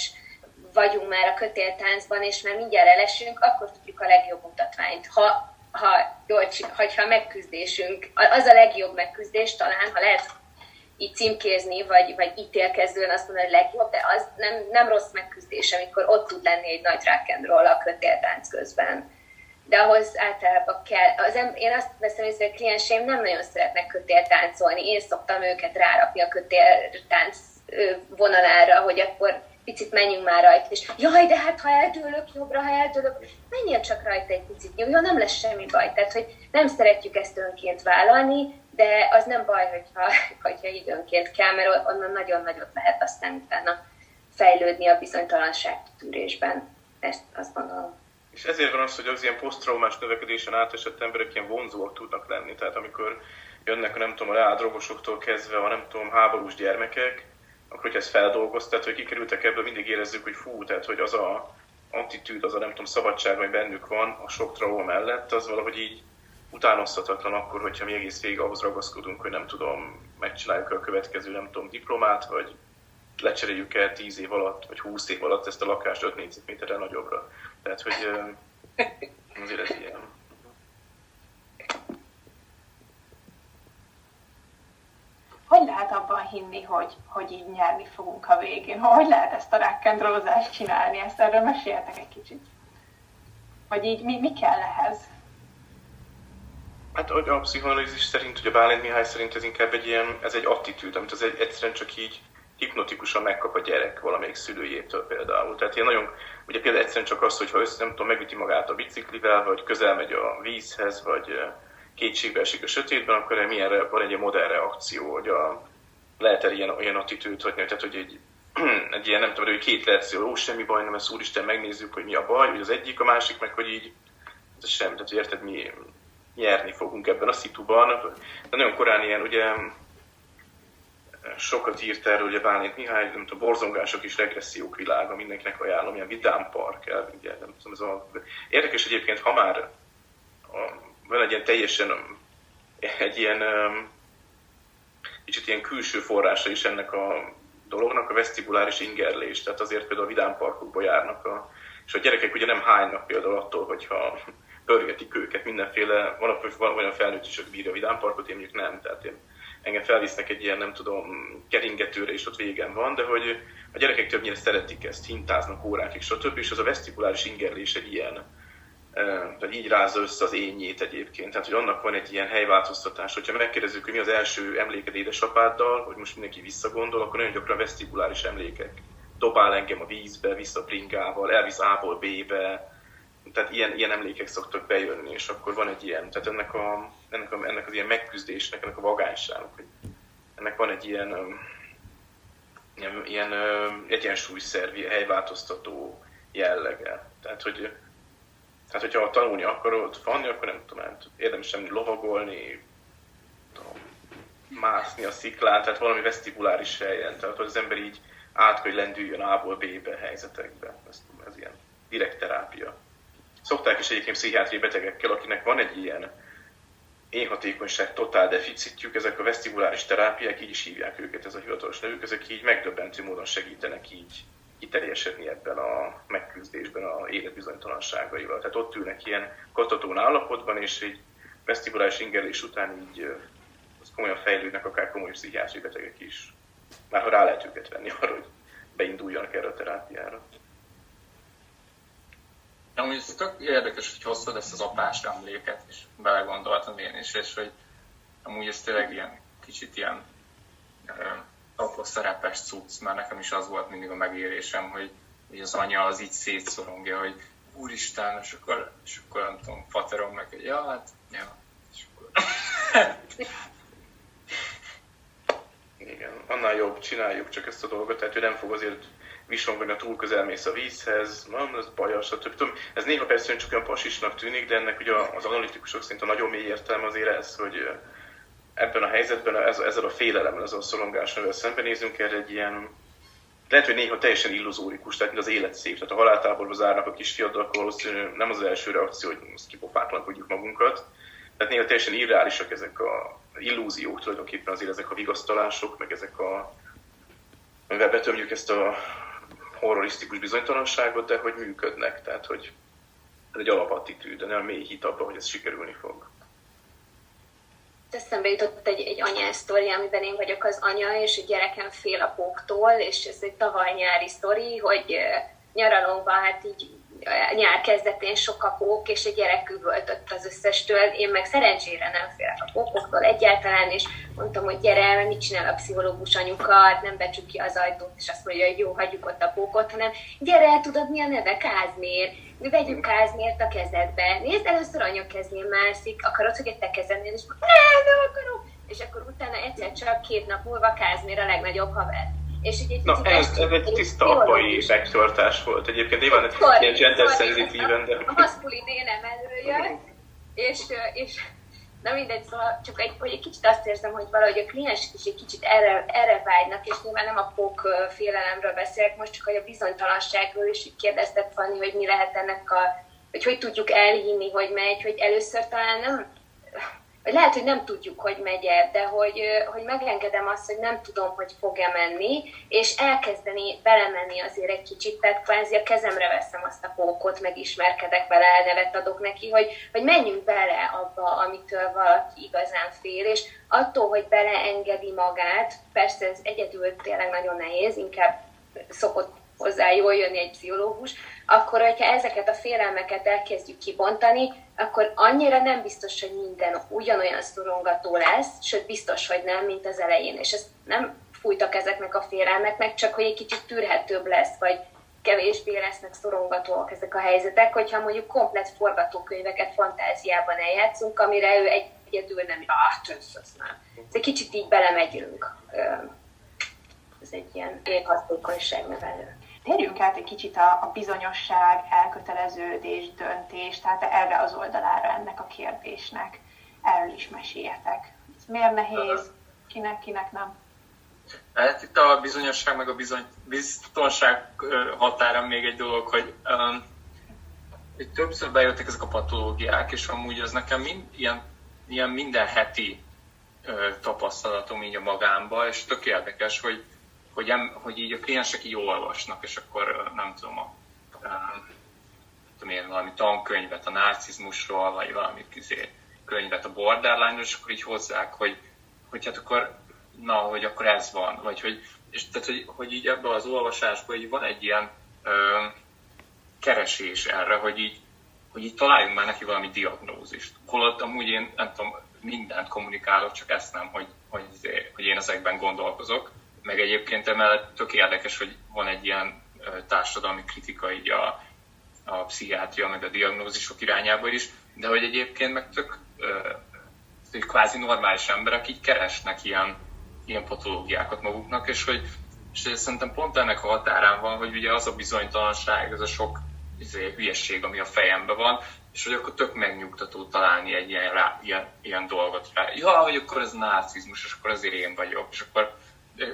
vagyunk már a kötéltáncban, és már mindjárt elesünk, akkor tudjuk a legjobb mutatványt. Ha, ha, jól, ha a megküzdésünk, az a legjobb megküzdés talán, ha lehet így címkézni, vagy, vagy ítélkezően azt mondani, hogy legjobb, de az nem, nem rossz megküzdés, amikor ott tud lenni egy nagy rock and roll a kötéltánc közben. De ahhoz általában kell, az em, én azt veszem észre, hogy a klienseim nem nagyon szeretnek kötéltáncolni. Én szoktam őket rárakni a kötéltánc vonalára, hogy akkor picit menjünk már rajta, és jaj, de hát ha eldőlök jobbra, ha eldőlök, menjél csak rajta egy picit, jó, nem lesz semmi baj. Tehát, hogy nem szeretjük ezt önként vállalni, de az nem baj, hogyha, hogyha időnként kell, mert onnan nagyon nagyot lehet aztán utána fejlődni a bizonytalanság tűrésben. Ezt azt gondolom. És ezért van az, hogy az ilyen posztraumás növekedésen átesett emberek ilyen vonzóak tudnak lenni. Tehát amikor jönnek, nem tudom, a reáldrogosoktól kezdve a nem tudom, háborús gyermekek, akkor hogy ezt feldolgoztat, hogy kikerültek ebből, mindig érezzük, hogy fú, tehát hogy az a attitűd, az a nem tudom, szabadság, ami bennük van a sok trauma mellett, az valahogy így utánozhatatlan akkor, hogyha mi egész végig ahhoz ragaszkodunk, hogy nem tudom, megcsináljuk a következő, nem tudom, diplomát, vagy lecseréljük el 10 év alatt, vagy 20 év alatt ezt a lakást 5 négyzetméterre nagyobbra. Tehát, hogy azért ez ilyen. Hogy lehet abban hinni, hogy, hogy így nyerni fogunk a végén? Hogy lehet ezt a rock'n'rollozást csinálni? Ezt erről meséltek egy kicsit. Vagy így mi, mi kell ehhez? Hát hogy a pszichoanalízis szerint, ugye Bálint Mihály szerint ez inkább egy ilyen, ez egy attitűd, amit az egy, egyszerűen csak így hipnotikusan megkap a gyerek valamelyik szülőjétől például. Tehát ilyen nagyon, ugye például egyszerűen csak az, hogyha össze, nem tudom, megüti magát a biciklivel, vagy közel megy a vízhez, vagy kétségbe esik a sötétben, akkor milyen, van egy modern reakció, hogy a, lehet el ilyen, ilyen attitűd, hogy, tehát, hogy egy, egy ilyen, nem tudom, hogy két reakció, ó, semmi baj, nem, ezt úristen, megnézzük, hogy mi a baj, hogy az egyik, a másik, meg hogy így, ez sem, tehát érted, mi, nyerni fogunk ebben a szituban. De nagyon korán ilyen, ugye sokat írt erről, ugye Bálint Mihály, nem tudom, borzongások és regressziók világa, mindenkinek ajánlom, ilyen vidám park, el, ugye, nem tudom, ez a... Érdekes egyébként, ha már a, van egy ilyen teljesen egy ilyen kicsit ilyen külső forrása is ennek a dolognak, a vesztibuláris ingerlés, tehát azért például a vidámparkokba járnak, a, és a gyerekek ugye nem hánynak például attól, hogyha pörgetik őket, mindenféle, van, van olyan felnőtt is, aki bírja a vidámparkot, én mondjuk nem, tehát én, engem felvisznek egy ilyen, nem tudom, keringetőre, és ott végen van, de hogy a gyerekek többnyire szeretik ezt, hintáznak órákig, stb. És az a vesztikuláris ingerlés egy ilyen, vagy így rázza össze az ényét egyébként. Tehát, hogy annak van egy ilyen helyváltoztatás. Hogyha megkérdezzük, hogy mi az első emléked édesapáddal, hogy most mindenki visszagondol, akkor nagyon gyakran vesztikuláris emlékek. Dobál engem a vízbe, vissza bringával, elvisz A-ból B-be, tehát ilyen, ilyen emlékek szoktak bejönni, és akkor van egy ilyen, tehát ennek, a, ennek, a, ennek az ilyen megküzdésnek, ennek a vagányságnak, hogy ennek van egy ilyen, ilyen, ilyen egyensúlyszervi, helyváltoztató jellege. Tehát, hogy tehát, hogyha tanulni akarod fanni, akkor nem tudom, hát érdemes nem lovagolni, tudom, mászni a sziklán, tehát valami vesztibuláris helyen, tehát hogy az ember így át, hogy lendüljön A-ból B-be helyzetekbe. Ez, ez ilyen direkt terápia szokták is egyébként pszichiátriai betegekkel, akinek van egy ilyen énhatékonyság totál deficitjük, ezek a vesztibuláris terápiák, így is hívják őket, ez a hivatalos nevük, ezek így megdöbbentő módon segítenek így kiteljesedni ebben a megküzdésben a életbizonytalanságaival. Tehát ott ülnek ilyen katatón állapotban, és egy vesztibuláris ingerlés után így az komolyan fejlődnek akár komoly pszichiátriai betegek is. Már ha rá lehet őket venni arra, hogy beinduljanak erre a terápiára. Amúgy ez tök érdekes, hogy hoztad ezt az apás emléket, és belegondoltam én is, és hogy amúgy ez tényleg ilyen kicsit ilyen apró szerepes cucc, mert nekem is az volt mindig a megérésem, hogy, hogy az anya az így szétszorongja, hogy úristen, és akkor, és akkor nem tudom, faterom meg, hogy ja, hát, ja, és akkor... Igen, annál jobb, csináljuk csak ezt a dolgot, tehát ő nem fog azért visongani, a túl közel mész a vízhez, nem, ez baj, stb. Tudom, ez néha persze csak olyan pasisnak tűnik, de ennek ugye az analitikusok szerint a nagyon mély értelme azért ez, hogy ebben a helyzetben ezzel a félelemmel, ezzel a szorongással szembenézünk, erre egy ilyen lehet, hogy néha teljesen illuzórikus, tehát mint az élet szép. Tehát a haláltáborba zárnak a kisfiatal, akkor valószínűleg nem az első reakció, hogy most kipofátlankodjuk magunkat. Tehát néha teljesen irreálisak ezek a illúziók tulajdonképpen azért ezek a vigasztalások, meg ezek a amivel betömjük ezt a horrorisztikus bizonytalanságot, de hogy működnek, tehát hogy ez egy alapattitűd, de nem mély hit abban, hogy ez sikerülni fog. Eszembe jutott egy, egy anyás sztori, amiben én vagyok az anya, és a gyerekem fél a póktól, és ez egy tavaly nyári sztori, hogy nyaralóban hát így nyár kezdetén sok a pók, és a gyerek üvöltött az összestől. Én meg szerencsére nem félek a pókoktól egyáltalán, és mondtam, hogy gyere, mit csinál a pszichológus anyukat, nem becsük ki az ajtót, és azt mondja, hogy jó, hagyjuk ott a pókot, hanem gyere, tudod mi a neve? Kázmér. Mi vegyünk Kázmért a kezedbe. Nézd, először anya kezén mászik, akarod, hogy egy te kezednél, és nem, nem akarom. És akkor utána egyszer csak két nap múlva Kázmér a legnagyobb haver. És így egy Na, ez, ez egy tiszta apai megtartás volt. Egyébként. Nyilván egy ilyen gender szenzitíven, de... A maszkulin énem előjött, és, és Na mindegy, szóval csak egy, hogy egy kicsit azt érzem, hogy valahogy a kliensek is egy kicsit erre, erre vágynak, és nyilván nem a pók félelemről beszélek, most csak hogy a bizonytalanságról is így kérdeztet Fanni, hogy mi lehet ennek a, hogy hogy tudjuk elhinni, hogy megy, hogy először talán nem, vagy lehet, hogy nem tudjuk, hogy megy-e, de hogy, hogy megengedem azt, hogy nem tudom, hogy fog-e menni, és elkezdeni belemenni azért egy kicsit, tehát kvázi a kezemre veszem azt a pókot, megismerkedek vele, elnevet adok neki, hogy, hogy menjünk bele abba, amitől valaki igazán fél, és attól, hogy beleengedi magát, persze ez egyedül tényleg nagyon nehéz, inkább szokott hozzá jól jönni egy pszichológus, akkor, hogyha ezeket a félelmeket elkezdjük kibontani, akkor annyira nem biztos, hogy minden ugyanolyan szorongató lesz, sőt biztos, hogy nem, mint az elején. És ezt nem fújtak ezeknek a félelmeknek, csak hogy egy kicsit tűrhetőbb lesz, vagy kevésbé lesznek szorongatóak ezek a helyzetek, hogyha mondjuk komplet forgatókönyveket fantáziában eljátszunk, amire ő egyedül nem, ah, ez, ez nem. Ez egy kicsit így belemegyünk. Ez egy ilyen élhatékonyság nevelő. Térjünk át egy kicsit a, a bizonyosság, elköteleződés, döntés, tehát erre az oldalára ennek a kérdésnek. Erről is meséljetek. Ez miért nehéz? Kinek, kinek nem? Hát itt a bizonyosság meg a bizony, biztonság határa még egy dolog, hogy um, itt többször bejöttek ezek a patológiák, és amúgy az nekem mind, ilyen, ilyen minden heti uh, tapasztalatom így a magámba, és tök érdekes, hogy hogy, em, hogy így a kliensek így olvasnak, és akkor nem tudom, a, tudom én, valami tankönyvet a narcizmusról, vagy valami kizé, könyvet a borderline és akkor így hozzák, hogy, hogy hát akkor, na, hogy akkor ez van, vagy hogy, és tehát, hogy, hogy így ebben az olvasásban így van egy ilyen ö, keresés erre, hogy így, hogy így találjunk már neki valami diagnózist. Holott amúgy én nem tudom, mindent kommunikálok, csak ezt nem, hogy, hogy, hogy én ezekben gondolkozok meg egyébként emellett tök érdekes, hogy van egy ilyen társadalmi kritika így a, a pszichiátria, meg a diagnózisok irányába is, de hogy egyébként meg tök hogy kvázi normális emberek így keresnek ilyen, ilyen patológiákat maguknak, és hogy és szerintem pont ennek a határán van, hogy ugye az a bizonytalanság, ez a sok izé, hülyesség, ami a fejemben van, és hogy akkor tök megnyugtató találni egy ilyen, rá, ilyen, ilyen dolgot rá. Ja, hogy akkor ez narcizmus, és akkor azért én vagyok, és akkor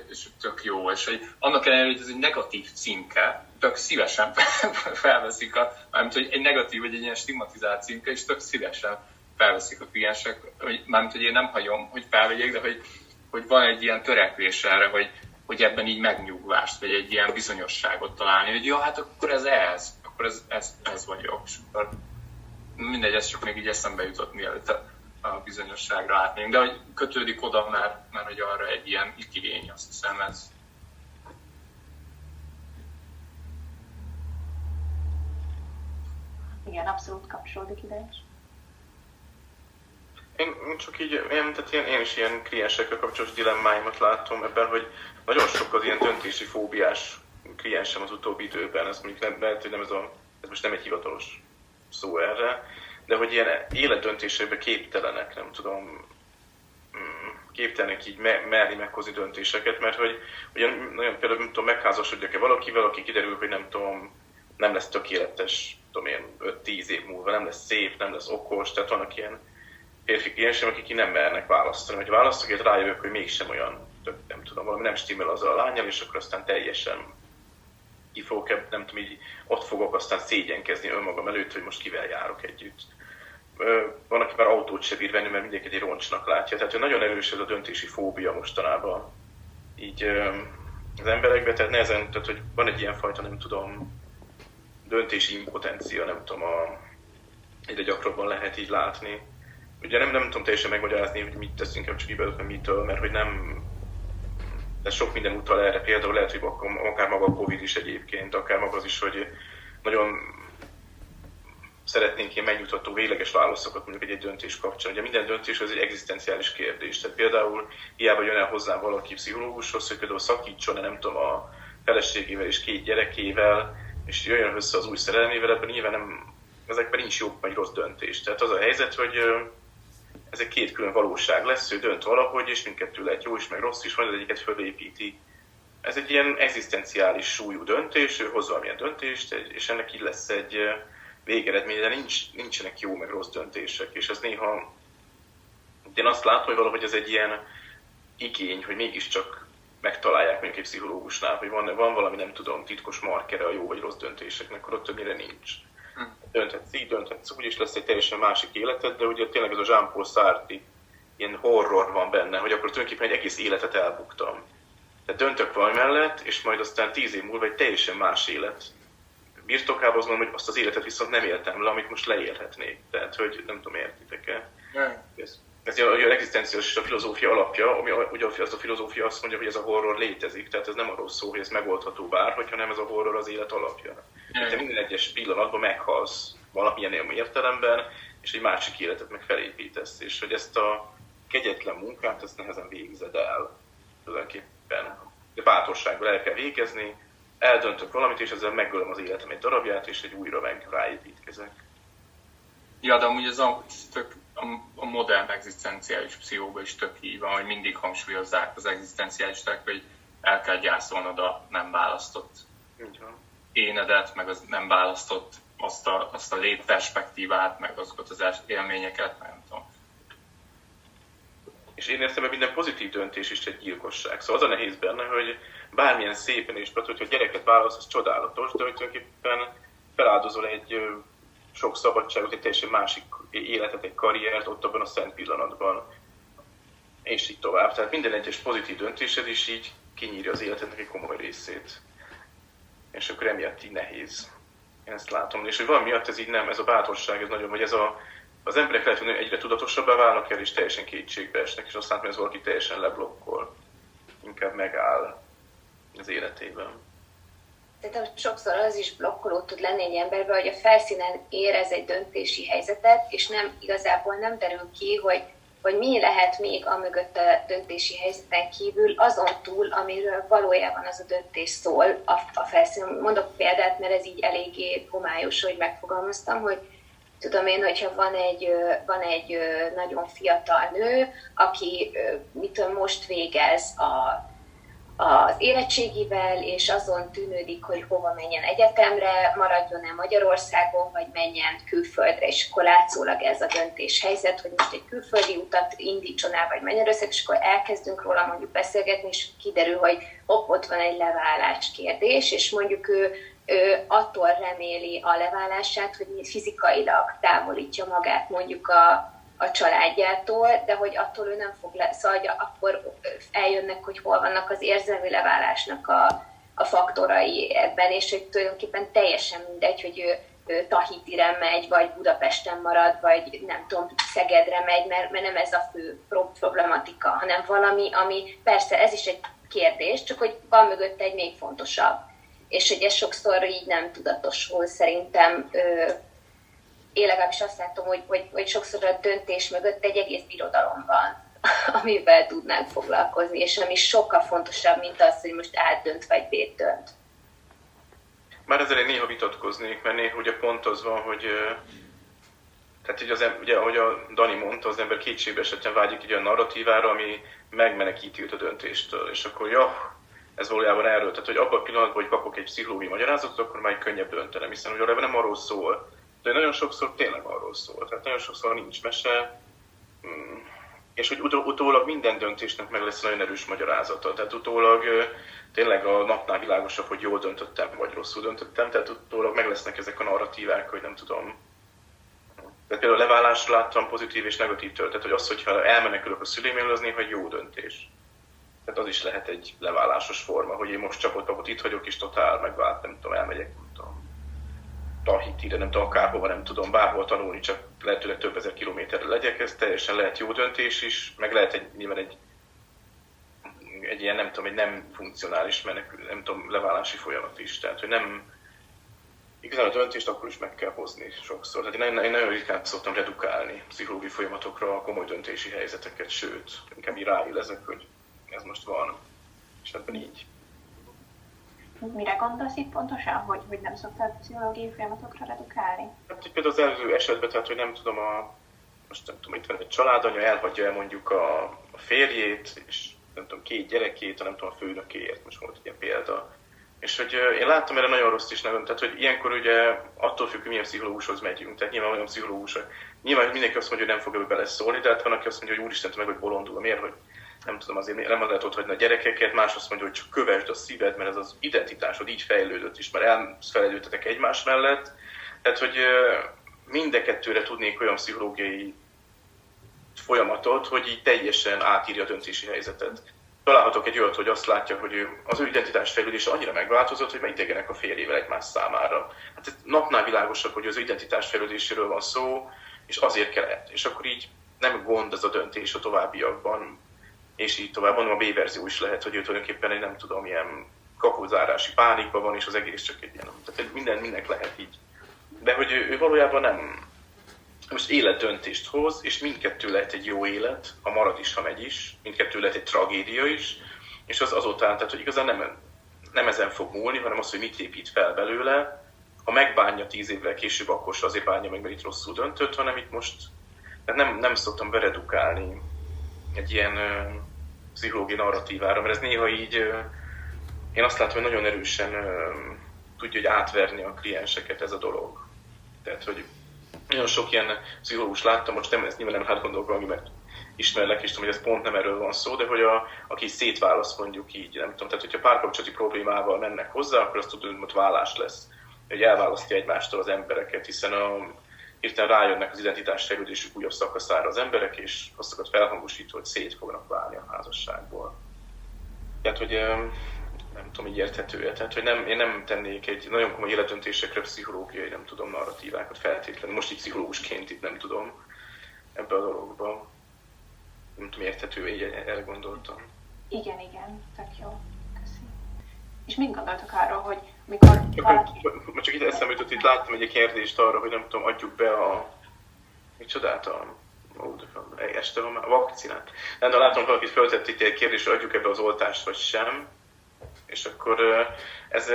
és tök jó, és hogy annak ellenére, hogy ez egy negatív címke, tök szívesen felveszik, a, mármint, hogy egy negatív, vagy egy ilyen stigmatizált címke, és tök szívesen felveszik a kliensek, hogy, mármint, hogy én nem hagyom, hogy felvegyék, de hogy, hogy van egy ilyen törekvés erre, hogy, hogy ebben így megnyugvást, vagy egy ilyen bizonyosságot találni, hogy jó, hát akkor ez ez, akkor ez, ez, ez vagyok, és akkor mindegy, ez csak még így eszembe jutott mielőtt a bizonyosságra átmegyünk, de hogy kötődik oda, mert, mert hogy arra egy ilyen igény, azt hiszem ez. Igen, abszolút kapcsolódik ide is. Én csak így, én, tehát én, én is ilyen kliensekkel kapcsolatos dilemmáimat látom ebben, hogy nagyon sok az ilyen döntési fóbiás kliensem az utóbbi időben, ez mondjuk nem, lehet, hogy nem ez, a, ez most nem egy hivatalos szó erre, de hogy ilyen életdöntésekbe képtelenek, nem tudom, mm, képtelenek így me- merni meghozni döntéseket, mert hogy ugyan nagyon például nem tudom, megházasodjak-e valakivel, aki kiderül, hogy nem tudom, nem lesz tökéletes, tudom én, 5-10 év múlva, nem lesz szép, nem lesz okos, tehát vannak ilyen férfi kliensem, akik nem mernek választani, hogy választok, és rájövök, hogy mégsem olyan, tök, nem tudom, valami nem stimmel az a lányjal, és akkor aztán teljesen ki fogok, nem tudom, így ott fogok aztán szégyenkezni önmagam előtt, hogy most kivel járok együtt. Van, aki már autót se bír venni, mert mindenki egy roncsnak látja. Tehát nagyon erős ez a döntési fóbia mostanában. Így az emberekben, tehát nehezen, tehát hogy van egy ilyen fajta, nem tudom, döntési impotencia, nem tudom, a, egyre gyakrabban lehet így látni. Ugye nem, nem tudom teljesen megmagyarázni, hogy mit teszünk, csak így mitől, mert hogy nem, de sok minden utal erre, például lehet, hogy akár maga a Covid is egyébként, akár maga az is, hogy nagyon szeretnénk ilyen megnyugtató végleges válaszokat mondjuk egy, döntés kapcsán. Ugye minden döntés az egy egzisztenciális kérdés. Tehát például hiába jön el hozzám valaki pszichológushoz, hogy például szakítson nem tudom, a feleségével és két gyerekével, és jöjjön össze az új szerelmével, ebben nyilván nem, ezekben nincs jó vagy rossz döntés. Tehát az a helyzet, hogy ez egy két külön valóság lesz, ő dönt valahogy, és mindkettő lehet jó is, meg rossz is, majd az egyiket fölépíti. Ez egy ilyen egzisztenciális súlyú döntés, ő hoz valamilyen döntést, és ennek így lesz egy végeredmény, de nincs, nincsenek jó meg rossz döntések, és ez néha, én azt látom, hogy valahogy ez egy ilyen igény, hogy mégiscsak megtalálják mondjuk egy pszichológusnál, hogy van, van valami, nem tudom, titkos markere a jó vagy rossz döntéseknek, akkor ott többnyire nincs. Hm. Dönthetsz így, dönthetsz úgy, és lesz egy teljesen másik életed, de ugye tényleg ez a Jean-Paul Sartre ilyen horror van benne, hogy akkor tulajdonképpen egy egész életet elbuktam. Tehát döntök valami mellett, és majd aztán tíz év múlva egy teljesen más élet birtokában azt mondom, hogy azt az életet viszont nem éltem le, amit most leélhetnék. Tehát, hogy nem tudom, értitek-e? Ez, ez a, a egzisztenciális a filozófia alapja, ami ugye az a filozófia azt mondja, hogy ez a horror létezik, tehát ez nem arról szól, hogy ez megoldható bárhogy, hanem ez a horror az élet alapja. Tehát te minden egyes pillanatban meghalsz valamilyen értelemben, és egy másik életet meg felépítesz, és hogy ezt a kegyetlen munkát, ezt nehezen végzed el tulajdonképpen. De bátorsággal el kell végezni, eldöntök valamit, és ezzel megölöm az életem egy darabját, és egy újra meg ráépítkezek. Ja, de amúgy ez a, tök, a, a modern egzisztenciális pszichóban is tök így van, hogy mindig hangsúlyozzák az egzisztenciális hogy el kell gyászolnod a nem választott énedet, meg az nem választott azt a, azt a létperspektívát, meg azokat az élményeket, tudom. És én értem, hogy minden pozitív döntés is egy gyilkosság. Szóval az a nehéz benne, hogy bármilyen szépen is, mert hogyha gyereket válasz, az csodálatos, de hogy tulajdonképpen feláldozol egy sok szabadságot, egy teljesen másik életet, egy karriert ott abban a szent pillanatban, és így tovább. Tehát minden egyes pozitív döntésed is így kinyírja az életednek egy komoly részét. És akkor emiatt így nehéz. Én ezt látom. És hogy van miatt ez így nem, ez a bátorság, ez nagyon, vagy ez a, az emberek lehet, hogy egyre tudatosabbá válnak el, és teljesen kétségbe esnek, és aztán, hogy ez valaki teljesen leblokkol, inkább megáll az életében. Szerintem sokszor az is blokkoló tud lenni egy emberbe, hogy a felszínen érez egy döntési helyzetet, és nem igazából nem derül ki, hogy, hogy mi lehet még a mögött a döntési helyzeten kívül, azon túl, amiről valójában az a döntés szól a, a felszínen. Mondok példát, mert ez így eléggé homályos, hogy megfogalmaztam, hogy tudom én, hogyha van egy, van egy nagyon fiatal nő, aki mit tudom, most végez a az érettségivel, és azon tűnődik, hogy hova menjen egyetemre, maradjon-e Magyarországon, vagy menjen külföldre, és akkor látszólag ez a döntés helyzet, hogy most egy külföldi utat indítson el, vagy menjen össze, és akkor elkezdünk róla mondjuk beszélgetni, és kiderül, hogy hopp, ott van egy leválás kérdés, és mondjuk ő, ő attól reméli a leválását, hogy fizikailag távolítja magát mondjuk a, a családjától, de hogy attól ő nem fog le, szóval akkor eljönnek, hogy hol vannak az érzelmi leválásnak a, a faktorai ebben, és hogy tulajdonképpen teljesen mindegy, hogy ő, ő Tahitire megy, vagy Budapesten marad, vagy nem tudom, Szegedre megy, mert, mert nem ez a fő problematika, hanem valami, ami persze ez is egy kérdés, csak hogy van mögött egy még fontosabb. És hogy ez sokszor így nem tudatosul szerintem én legalábbis azt látom, hogy, hogy, hogy sokszor a döntés mögött egy egész birodalom van, amivel tudnánk foglalkozni, és ami sokkal fontosabb, mint az, hogy most átdönt vagy B dönt. Már ezzel én néha vitatkoznék, mert néha ugye pont az van, hogy tehát így az, ugye, ahogy a Dani mondta, az ember kétségbe esetben vágyik egy olyan narratívára, ami megmenekíti őt a döntéstől, és akkor ja, ez valójában erről, tehát hogy abban a pillanatban, hogy kapok egy pszichológiai magyarázatot, akkor már könnyebb döntenem, hiszen ugye nem arról szól, de nagyon sokszor tényleg arról szól, tehát nagyon sokszor nincs mese, mm, és hogy utó, utólag minden döntésnek meg lesz nagyon erős magyarázata. Tehát utólag tényleg a napnál világosabb, hogy jól döntöttem, vagy rosszul döntöttem, tehát utólag meg lesznek ezek a narratívák, hogy nem tudom. Tehát például leválásra láttam pozitív és negatív töltet, hogy az, hogyha elmenekülök a szüleimről, az néha jó döntés. Tehát az is lehet egy leválásos forma, hogy én most csapott papot itt vagyok, és totál megvált, nem tudom, elmegyek, nem tudom, Tahitire, nem tudom, akárhova, nem tudom, bárhol tanulni, csak lehetőleg több ezer kilométerre legyek, ez teljesen lehet jó döntés is, meg lehet egy, nyilván egy, egy ilyen, nem tudom, egy nem funkcionális menekül, nem tudom, leválási folyamat is. Tehát, hogy nem, igazán a döntést akkor is meg kell hozni sokszor. Tehát én, én nagyon ritkán szoktam redukálni pszichológiai folyamatokra a komoly döntési helyzeteket, sőt, inkább így ráélezek, hogy ez most van, és ebben így. Mire gondolsz itt pontosan, hogy, hogy nem szoktál pszichológiai folyamatokra redukálni? Hát például az előző esetben, tehát hogy nem tudom, a, most nem tudom, itt van egy családanya, elhagyja el mondjuk a, a férjét, és nem tudom, két gyerekét, nem tudom, a főnökéért, most volt egy ilyen példa. És hogy én láttam erre nagyon rossz is nagyon, tehát hogy ilyenkor ugye attól függ, hogy milyen pszichológushoz megyünk, tehát nyilván olyan pszichológus, nyilván mindenki azt mondja, hogy nem fog ebbe beleszólni, de hát van, aki azt mondja, hogy úristen, meg vagy bolondul, miért, hogy nem tudom, azért nem lehet ott hagyni a gyerekeket, más azt mondja, hogy csak kövesd a szíved, mert ez az identitásod így fejlődött is, mert elfelejlődtetek egymás mellett. Tehát, hogy mind kettőre tudnék olyan pszichológiai folyamatot, hogy így teljesen átírja a döntési helyzetet. Találhatok egy olyat, hogy azt látja, hogy az ő identitás fejlődése annyira megváltozott, hogy már idegenek a férjével egymás számára. Hát napnál világosabb, hogy az identitás fejlődéséről van szó, és azért kellett. És akkor így nem gond ez a döntés a továbbiakban, és így tovább. Mondom, a B verzió is lehet, hogy ő tulajdonképpen egy nem tudom, ilyen kapuzárási pánikban van, és az egész csak egy ilyen, tehát minden, mindenek lehet így. De hogy ő, ő valójában nem, most életdöntést hoz, és mindkettő lehet egy jó élet, ha marad is, ha megy is, mindkettő lehet egy tragédia is, és az azután, tehát hogy igazán nem, nem ezen fog múlni, hanem az, hogy mit épít fel belőle, ha megbánja tíz évvel később, akkor se azért bánja meg, mert itt rosszul döntött, hanem itt most tehát nem, nem szoktam beredukálni egy ilyen pszichológiai narratívára, mert ez néha így, én azt látom, hogy nagyon erősen tudja hogy átverni a klienseket ez a dolog. Tehát, hogy nagyon sok ilyen pszichológus láttam, most nem, ez nyilván nem hát mert ismerlek, és tudom, hogy ez pont nem erről van szó, de hogy a, aki szétválaszt mondjuk így, nem tudom, tehát hogyha párkapcsolati problémával mennek hozzá, akkor azt tudod, hogy ott vállás lesz, hogy elválasztja egymástól az embereket, hiszen a, hirtelen rájönnek az identitás fejlődésük újabb szakaszára az emberek, és azokat felhangosítva, hogy szét fognak válni a házasságból. Tehát, hogy nem tudom, így érthető -e. Tehát, hogy nem, én nem tennék egy nagyon komoly életdöntésekre pszichológiai, nem tudom, narratívákat feltétlenül. Most így pszichológusként itt nem tudom ebbe a dologba. Nem tudom, érthető így elgondoltam. Igen, igen, tök jó. Köszönöm. És mit gondoltok arról, hogy mikor. Csak, csak itt eszembe jutott, itt láttam egy kérdést arra, hogy nem tudom, adjuk be a... Micsodát a... Ó, de este van már a vakcinát. Nem, de látom, valakit föltett itt egy kérdést, hogy adjuk ebbe az oltást, vagy sem. És akkor ez...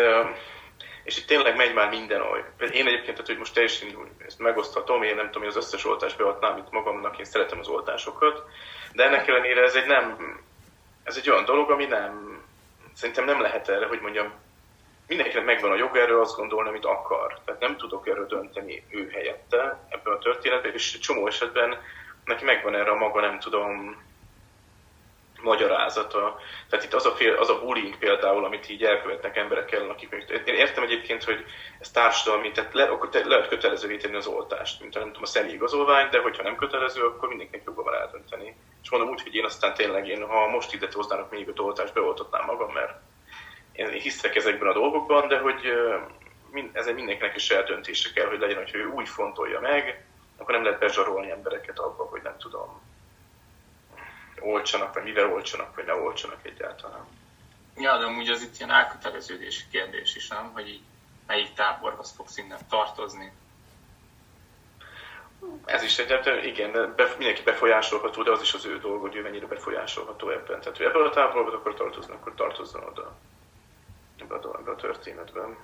És itt tényleg megy már minden oly. Én egyébként, tehát, hogy most teljesen ezt megoszthatom, én nem tudom, hogy az összes oltást beadnám itt magamnak, én szeretem az oltásokat, de ennek ellenére ez egy nem, ez egy olyan dolog, ami nem, szerintem nem lehet erre, hogy mondjam, mindenkinek megvan a jog erről azt gondolni, amit akar. Tehát nem tudok erről dönteni ő helyette ebben a történetben, és csomó esetben neki megvan erre a maga, nem tudom, magyarázata. Tehát itt az a, fél, az a bullying például, amit így elkövetnek emberek ellen, akik még... Én értem egyébként, hogy ez társadalmi, tehát le, akkor te, lehet kötelezővé tenni az oltást, mint nem tudom, a személyi igazolvány, de hogyha nem kötelező, akkor mindenkinek joga van eldönteni. És mondom úgy, hogy én aztán tényleg, én, ha most ide hoznának még öt oltást, beoltatnám magam, mert én hiszek ezekben a dolgokban, de hogy ezen mindenkinek is eldöntése kell, hogy legyen, hogy ő úgy fontolja meg, akkor nem lehet bezsarolni embereket abba, hogy nem tudom, olcsanak, vagy mivel olcsanak, vagy ne olcsanak egyáltalán. Ja, de amúgy az itt ilyen elköteleződési kérdés is, nem? Hogy így melyik táborhoz fogsz innen tartozni. Ez is egy, igen, be, mindenki befolyásolható, de az is az ő dolga, hogy ő mennyire befolyásolható ebben. Tehát, hogy ebből a táborban akar tartozni, akkor tartozzon oda ebbe a, ebbe a történetben.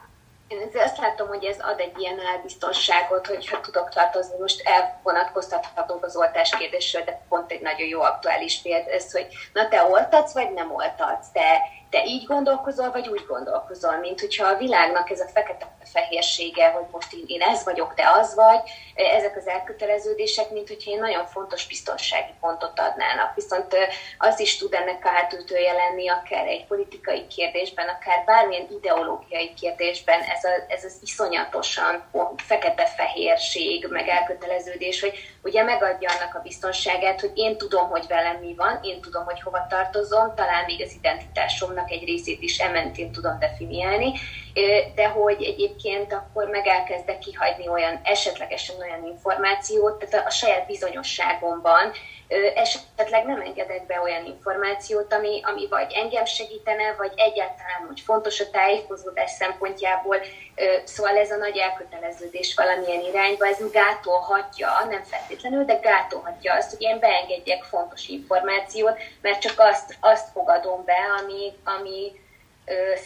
Én azt látom, hogy ez ad egy ilyen elbiztonságot, hogy ha tudok tartozni, most elvonatkoztathatunk az oltás kérdésről, de pont egy nagyon jó aktuális példa ez, hogy na te oltatsz, vagy nem oltatsz, te te így gondolkozol, vagy úgy gondolkozol, mint hogyha a világnak ez a fekete-fehérsége, hogy most én, én ez vagyok, te az vagy, ezek az elköteleződések, mint hogyha én nagyon fontos biztonsági pontot adnának. Viszont az is tud ennek a hátültője lenni, akár egy politikai kérdésben, akár bármilyen ideológiai kérdésben, ez, a, ez az iszonyatosan fekete-fehérség, meg elköteleződés, hogy ugye megadja annak a biztonságát, hogy én tudom, hogy velem mi van, én tudom, hogy hova tartozom, talán még az identitásom tartalomnak egy részét is ementén tudom definiálni, de hogy egyébként akkor meg elkezdek kihagyni olyan, esetlegesen olyan információt, tehát a, saját bizonyosságomban esetleg nem engedek be olyan információt, ami, ami vagy engem segítene, vagy egyáltalán úgy fontos a tájékozódás szempontjából. Szóval ez a nagy elköteleződés valamilyen irányba, ez gátolhatja, nem feltétlenül, de gátolhatja azt, hogy én beengedjek fontos információt, mert csak azt, azt fogadom be, ami, ami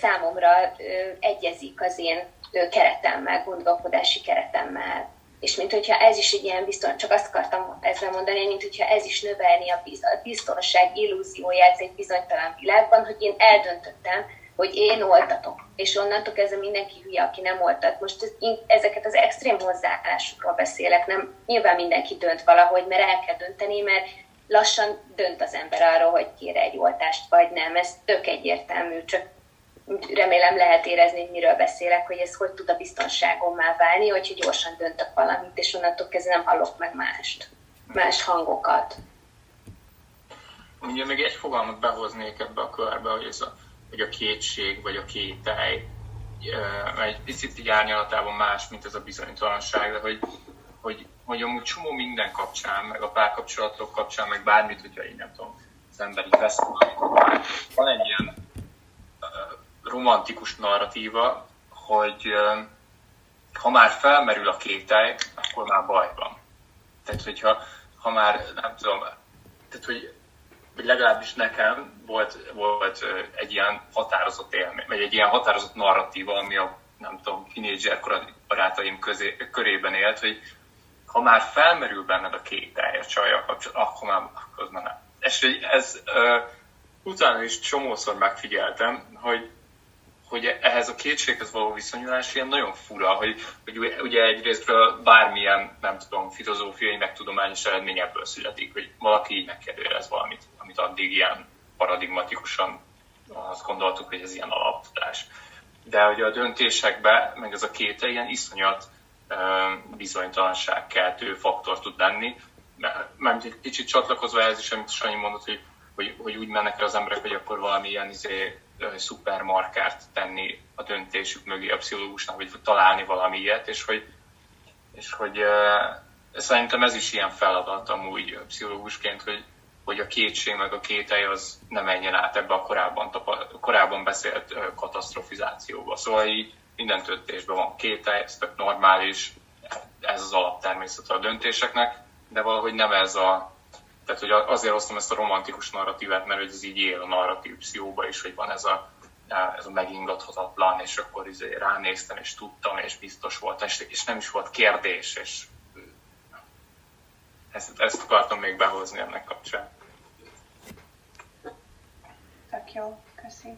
számomra egyezik az én keretemmel, gondolkodási keretemmel és mint hogyha ez is egy ilyen bizton, csak azt akartam ezzel mondani, mint hogyha ez is növelni a biztonság illúzióját egy bizonytalan világban, hogy én eldöntöttem, hogy én oltatok, és onnantól kezdve mindenki hülye, aki nem oltat. Most ezeket az extrém hozzáállásokról beszélek, nem nyilván mindenki dönt valahogy, mert el kell dönteni, mert lassan dönt az ember arról, hogy kér egy oltást, vagy nem. Ez tök egyértelmű, csak remélem lehet érezni, hogy miről beszélek, hogy ez hogy tud a biztonságommá válni, hogyha gyorsan döntök valamit, és onnantól kezdve nem hallok meg mást, más hangokat. Ugye még egy fogalmat behoznék ebbe a körbe, hogy, ez a, hogy a kétség, vagy a kételj, egy picit így árnyalatában más, mint ez a bizonytalanság, de hogy, hogy, hogy amúgy csomó minden kapcsán, meg a párkapcsolatok kapcsán, meg bármit, hogyha én nem tudom, az ember így van egy ilyen romantikus narratíva, hogy ha már felmerül a kételj, akkor már baj van. Tehát, hogyha ha már, nem tudom, tehát, hogy vagy legalábbis nekem volt, volt egy ilyen határozott élmény, vagy egy ilyen határozott narratíva, ami a nem tudom, tínédzser barátaim közé, körében élt, hogy ha már felmerül benned a kételj a csajjal kapcsolatban, akkor már, akkor már nem. És ez uh, utána is csomószor megfigyeltem, hogy hogy ehhez a kétséghez való viszonyulás ilyen nagyon fura, hogy, hogy ugye egyrésztről bármilyen, nem tudom, filozófiai, meg tudományos eredmény ebből születik, hogy valaki így megkérdőjelez valamit, amit addig ilyen paradigmatikusan azt gondoltuk, hogy ez ilyen alaptudás. De hogy a döntésekben, meg ez a két ilyen iszonyat bizonytalanság keltő faktor tud lenni, mert egy kicsit csatlakozva ez is, amit Sanyi mondott, hogy, hogy, hogy úgy mennek el az emberek, hogy akkor valami ilyen izé, szupermarkert tenni a döntésük mögé a pszichológusnak, vagy találni valami ilyet, és hogy, és hogy szerintem ez is ilyen feladat amúgy pszichológusként, hogy, hogy a kétség meg a kételj az nem menjen át ebbe a korábban, korábban beszélt katastrofizációba. Szóval így minden döntésben van kételj, ez tök normális, ez az alaptermészet a döntéseknek, de valahogy nem ez a tehát hogy azért hoztam ezt a romantikus narratívát, mert ez így él a narratív pszichóba is, hogy van ez a, ez a megingathatatlan, és akkor izé ránéztem, és tudtam, és biztos volt, és, és nem is volt kérdés, és ezt, ezt akartam még behozni ennek kapcsán. Tök jó, köszi.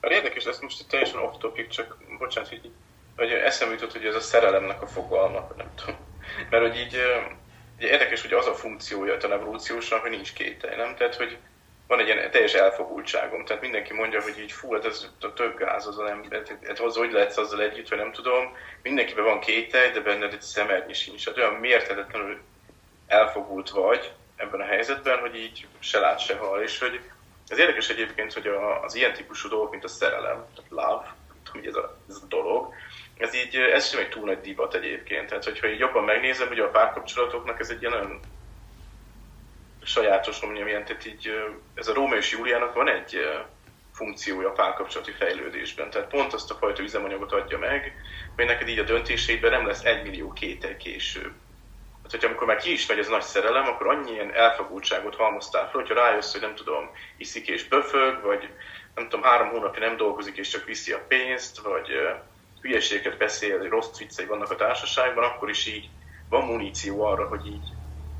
Hát érdekes, ez most teljesen off topic, csak bocsánat, hogy, hogy eszembe jutott, hogy ez a szerelemnek a fogalma, nem tudom. Mert hogy így Ugye érdekes, hogy az a funkciója a evolúciósan, hogy nincs kételj, nem? Tehát, hogy van egy ilyen teljes elfogultságom. Tehát mindenki mondja, hogy így fú, hát ez a több gáz az nem, hát az hogy lehetsz azzal együtt, vagy nem tudom. Mindenkiben van kételj, de benned egy szemernyi sincs. Tehát olyan mérhetetlenül elfogult vagy ebben a helyzetben, hogy így se lát, se hall. És hogy ez érdekes egyébként, hogy az ilyen típusú dolgok, mint a szerelem, tehát love, hogy ez a, ez a dolog, ez így, ez sem egy túl nagy divat egyébként. Tehát, hogyha így jobban megnézem, ugye a párkapcsolatoknak ez egy ilyen nagyon sajátos, mondjam ilyen, tehát így ez a Róma és Júliának van egy funkciója a párkapcsolati fejlődésben. Tehát pont azt a fajta üzemanyagot adja meg, hogy neked így a döntéseidben nem lesz egy millió kétel később. Hát, hogyha amikor már ki is megy ez nagy szerelem, akkor annyi ilyen elfogultságot halmoztál fel, hogyha rájössz, hogy nem tudom, iszik és pöfög, vagy nem tudom, három hónapja nem dolgozik és csak viszi a pénzt, vagy hülyeségeket beszél, hogy rossz viccei vannak a társaságban, akkor is így van muníció arra, hogy így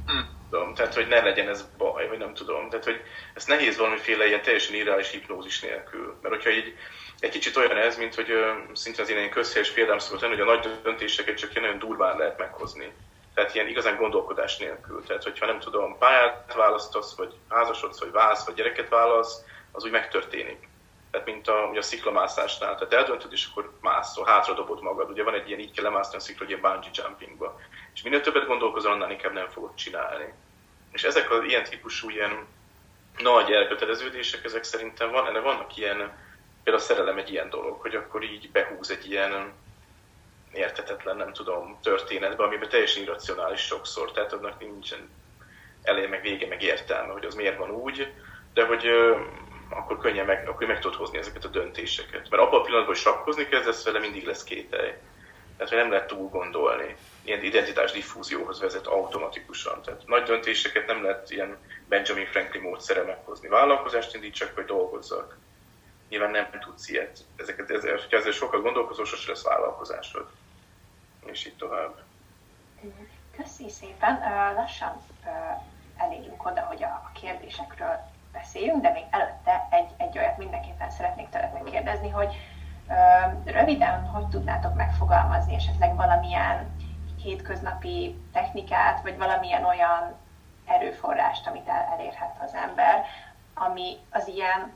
hmm. tudom, tehát hogy ne legyen ez baj, vagy nem tudom. Tehát, hogy ez nehéz valamiféle ilyen teljesen irreális hipnózis nélkül. Mert hogyha így egy kicsit olyan ez, mint hogy szintén az ilyen közhelyes példám szokott lenni, hogy a nagy döntéseket csak ilyen nagyon durván lehet meghozni. Tehát ilyen igazán gondolkodás nélkül. Tehát, hogyha nem tudom, pályát választasz, vagy házasodsz, vagy válsz, vagy gyereket válasz, az úgy megtörténik. Tehát, mint a, ugye a sziklamászásnál. Tehát eldöntöd, és akkor mászol, hátra dobod magad. Ugye van egy ilyen, így kell lemászni a szikla, ilyen bungee jumpingba. És minél többet gondolkozol, annál inkább nem fogod csinálni. És ezek az ilyen típusú ilyen nagy elköteleződések, ezek szerintem van, ennek vannak ilyen, például a szerelem egy ilyen dolog, hogy akkor így behúz egy ilyen értetetlen, nem tudom, történetbe, amiben teljesen irracionális sokszor, tehát annak nincsen eleje, meg vége, meg értelme, hogy az miért van úgy, de hogy akkor könnyen meg, akkor meg tudod hozni ezeket a döntéseket. Mert abban a pillanatban, hogy sakkozni kezdesz vele, mindig lesz kételj. Tehát, hogy nem lehet túl gondolni. Ilyen identitás diffúzióhoz vezet automatikusan. Tehát nagy döntéseket nem lehet ilyen Benjamin Franklin módszere meghozni. Vállalkozást indítsak, vagy dolgozzak. Nyilván nem tudsz ilyet. Ezeket, ezzel, ha ezzel sokat gondolkozol, sosem lesz vállalkozásod és így tovább. Köszi szépen. Lassan elérünk oda, hogy a kérdésekről beszéljünk, de még előtte egy, egy olyat mindenképpen szeretnék tőletek kérdezni, hogy röviden hogy tudnátok megfogalmazni esetleg valamilyen hétköznapi technikát, vagy valamilyen olyan erőforrást, amit el, elérhet az ember, ami az ilyen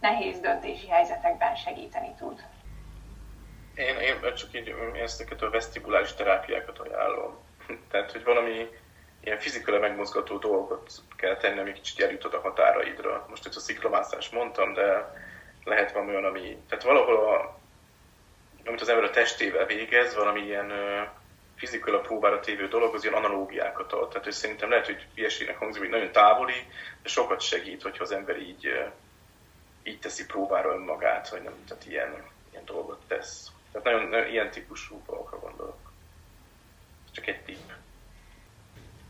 nehéz döntési helyzetekben segíteni tud. Én, én csak így ezteket a vesztibulális terápiákat ajánlom. Tehát, hogy valami ilyen fizikailag megmozgató dolgot kell tenni, ami kicsit eljutod a határaidra. Most itt a sziklamászás mondtam, de lehet valami olyan, ami... Tehát valahol, a, amit az ember a testével végez, valami ilyen fizikailag próbára tévő dolog, az ilyen analógiákat ad. Tehát, hogy szerintem lehet, hogy ilyesének hangzik, hogy nagyon távoli, de sokat segít, hogyha az ember így, így teszi próbára önmagát, vagy nem, tehát ilyen, ilyen dolgot tesz. Tehát nagyon, nagyon ilyen típusú dolgokra gondolok. Csak egy tipp.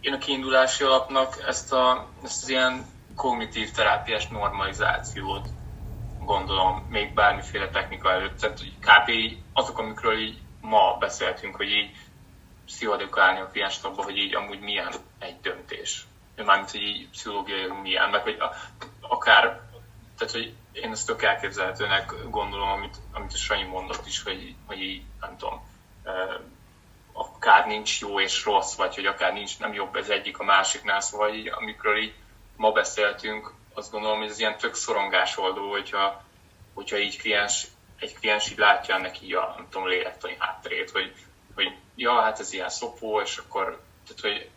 Én a kiindulási alapnak ezt, a, ezt az ilyen kognitív terápiás normalizációt gondolom még bármiféle technika előtt. Tehát hogy kb. azok, amikről így ma beszéltünk, hogy így pszichodikálni a kliens abba, hogy így amúgy milyen egy döntés. Mármint, hogy így pszichológiai milyen, meg hogy akár, tehát hogy én ezt tök elképzelhetőnek gondolom, amit, amit a Sanyi mondott is, hogy, hogy így, nem tudom, akár nincs jó és rossz, vagy hogy akár nincs nem jobb ez egyik a másiknál, szóval így, amikor így ma beszéltünk, azt gondolom, hogy ez ilyen tök oldó, hogyha, hogyha így kliens, egy kliens így látja ennek így a, nem tudom, lélektani hátterét, hogy, hogy ja, hát ez ilyen szopó, és akkor, tehát, hogy,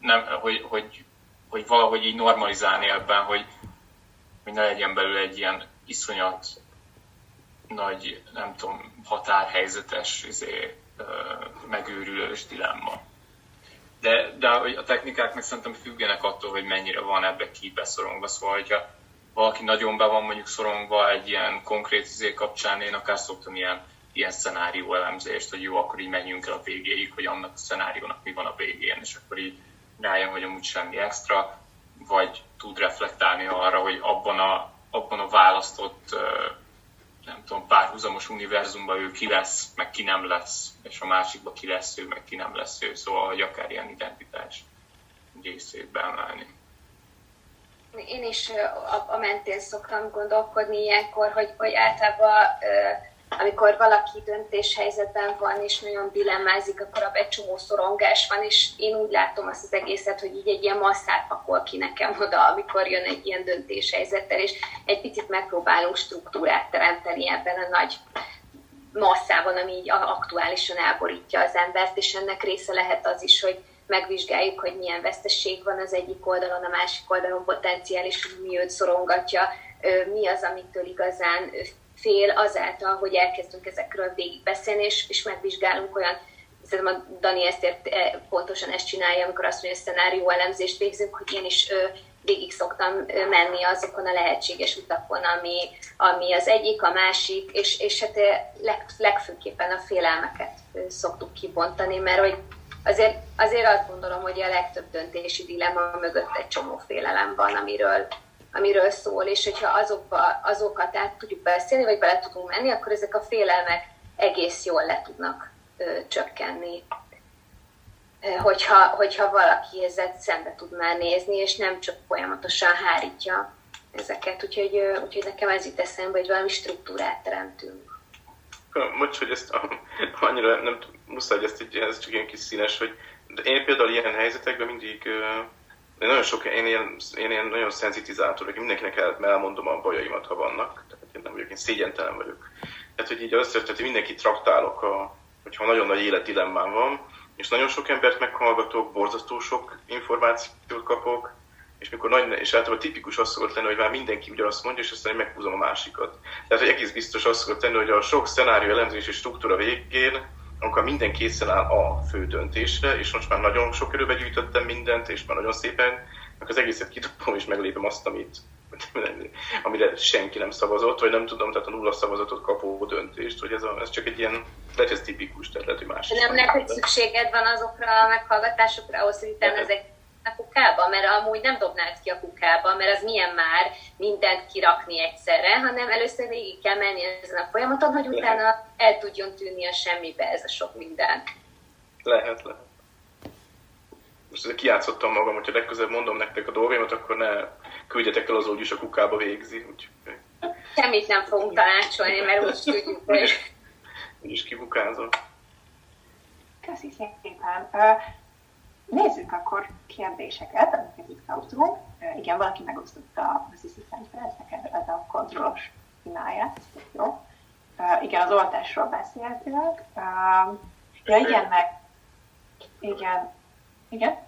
nem, hogy, hogy, hogy valahogy így normalizálni ebben, hogy, hogy ne legyen belőle egy ilyen iszonyat nagy, nem tudom, határhelyzetes izé, megőrülős dilemma. De, de a technikák meg szerintem függenek attól, hogy mennyire van ebbe kibeszorongva. Szóval, hogyha valaki nagyon be van mondjuk szorongva egy ilyen konkrét izé kapcsán, én akár szoktam ilyen, ilyen szenárió elemzést, hogy jó, akkor így menjünk el a végéig, hogy annak a szenáriónak mi van a végén, és akkor így rájön, hogy amúgy semmi extra, vagy tud reflektálni arra, hogy abban a, abban a választott nem tudom, párhuzamos univerzumban ő ki lesz, meg ki nem lesz, és a másikban ki lesz ő, meg ki nem lesz ő, szóval, hogy akár ilyen identitás részét beemelni. Én is a, a mentén szoktam gondolkodni ilyenkor, hogy, hogy általában amikor valaki döntéshelyzetben van, és nagyon dilemmázik, akkor abban egy csomó szorongás van, és én úgy látom azt az egészet, hogy így egy ilyen masszát pakol ki nekem oda, amikor jön egy ilyen döntéshelyzettel, és egy picit megpróbálunk struktúrát teremteni ebben a nagy masszában, ami így aktuálisan elborítja az embert, és ennek része lehet az is, hogy megvizsgáljuk, hogy milyen vesztesség van az egyik oldalon, a másik oldalon potenciális, mi őt szorongatja, mi az, amitől igazán fél azáltal, hogy elkezdünk ezekről végig beszélni, és, és megvizsgálunk olyan, szerintem a Dani ezt ért, e, pontosan ezt csinálja, amikor azt mondja, hogy szenárió elemzést végzünk, hogy én is végig szoktam menni azokon a lehetséges utakon, ami, ami az egyik, a másik, és, és hát leg, legfőképpen a félelmeket szoktuk kibontani, mert hogy azért, azért azt gondolom, hogy a legtöbb döntési dilemma mögött egy csomó félelem van, amiről amiről szól, és hogyha azokba, azokat át tudjuk beszélni, vagy bele tudunk menni, akkor ezek a félelmek egész jól le tudnak ö, csökkenni. Hogyha, hogyha valaki ezzel szembe tud már nézni, és nem csak folyamatosan hárítja ezeket. Úgyhogy, úgyhogy nekem ez jut eszembe, hogy valami struktúrát teremtünk. Most, hogy ezt annyira nem muszáj, hogy ezt ez csak ilyen kis színes, hogy de én például ilyen helyzetekben mindig én nagyon sok, én ilyen, én ilyen nagyon szenzitizátor, hogy mindenkinek el, elmondom a bajaimat, ha vannak. Tehát én nem vagyok, én szégyentelen vagyok. Tehát, hogy így hogy mindenki traktálok, a, hogyha nagyon nagy életdilemmám van, és nagyon sok embert meghallgatok, borzasztó sok információt kapok, és mikor nagy, és általában tipikus az szokott lenni, hogy már mindenki ugyanazt mondja, és aztán én meghúzom a másikat. Tehát, hogy egész biztos az szokott lenni, hogy a sok szenárió elemzés és struktúra végén, amikor minden készen áll a fő döntésre, és most már nagyon sok körülbe gyűjtöttem mindent, és már nagyon szépen, az egészet kidobom, és meglépem azt, amit, amire senki nem szavazott, vagy nem tudom, tehát a nulla szavazatot kapó döntést, hogy ez, a, ez csak egy ilyen, lehet ez tipikus, tehát lehet, hogy más. Nem hogy szükséged van azokra a meghallgatásokra, ahhoz, hogy utána ezek a kukába, mert amúgy nem dobnád ki a kukába, mert az milyen már mindent kirakni egyszerre, hanem először végig kell menni ezen a folyamaton, hogy utána el tudjon tűnni a semmibe ez a sok minden. Lehet, lehet. Most ezzel kiátszottam magam, hogyha legközelebb mondom nektek a dolgaimat, akkor ne küldjetek el az úgyis a kukába végzi. Úgy... Semmit nem fogunk tanácsolni, mert úgy tudjuk, hogy... Úgyis kibukázom. Köszi szépen. Nézzük akkor kérdéseket, amiket itt kaptunk. Igen, valaki megosztotta az Assistant Press, neked ez a kontrollos imáját, jó. Igen, az oltásról beszéltünk. Ja, igen, meg... Igen. Igen?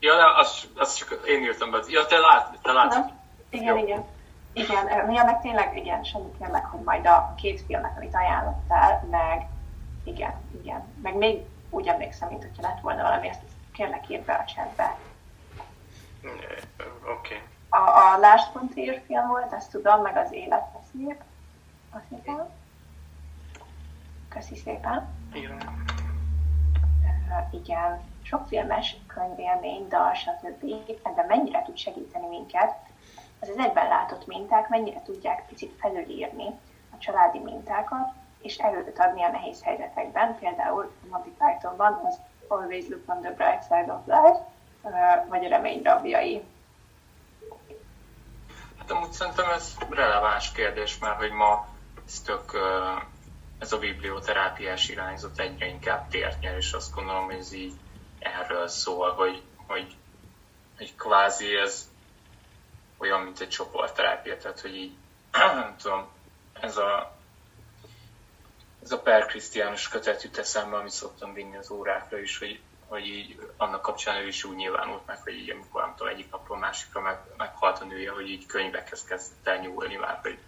Ja, nem, az, az csak én írtam be. Ja, te lát, te látsz. Igen, Jó. igen. Igen, ja, meg tényleg, igen, semmi kérlek, hogy majd a két filmet, amit ajánlottál, meg igen, igen, meg még úgy emlékszem, mint hogyha lett volna valami, ezt kérlek írd be a chatbe. Oké. Okay. A, a Last Frontier film volt, ezt tudom, meg az Élet szép. Azt hiszem. Köszi szépen. Igen. Uh, igen, sok filmes könyvélmény, dal, stb. Ebben mennyire tud segíteni minket, az az egyben látott minták mennyire tudják picit felülírni a családi mintákat, és erőt adni a nehéz helyzetekben, például Monty Pythonban az Always Look on the Bright Side of Life, vagy a remény rabjai. Hát amúgy szerintem ez releváns kérdés, mert hogy ma ez tök, ez a biblioterápiás irányzat egyre inkább tért nyer, és azt gondolom, hogy ez így erről szól, hogy, hogy, hogy kvázi ez olyan, mint egy csoportterápia, tehát hogy így, nem tudom, ez a ez a per Krisztiánus kötet jut eszembe, amit szoktam vinni az órákra is, hogy, hogy így annak kapcsán ő is úgy nyilvánult meg, hogy így amikor nem tudom, egyik napról másikra meg, meghalt a nője, hogy így könyvekhez kezdett el nyúlni már, hogy,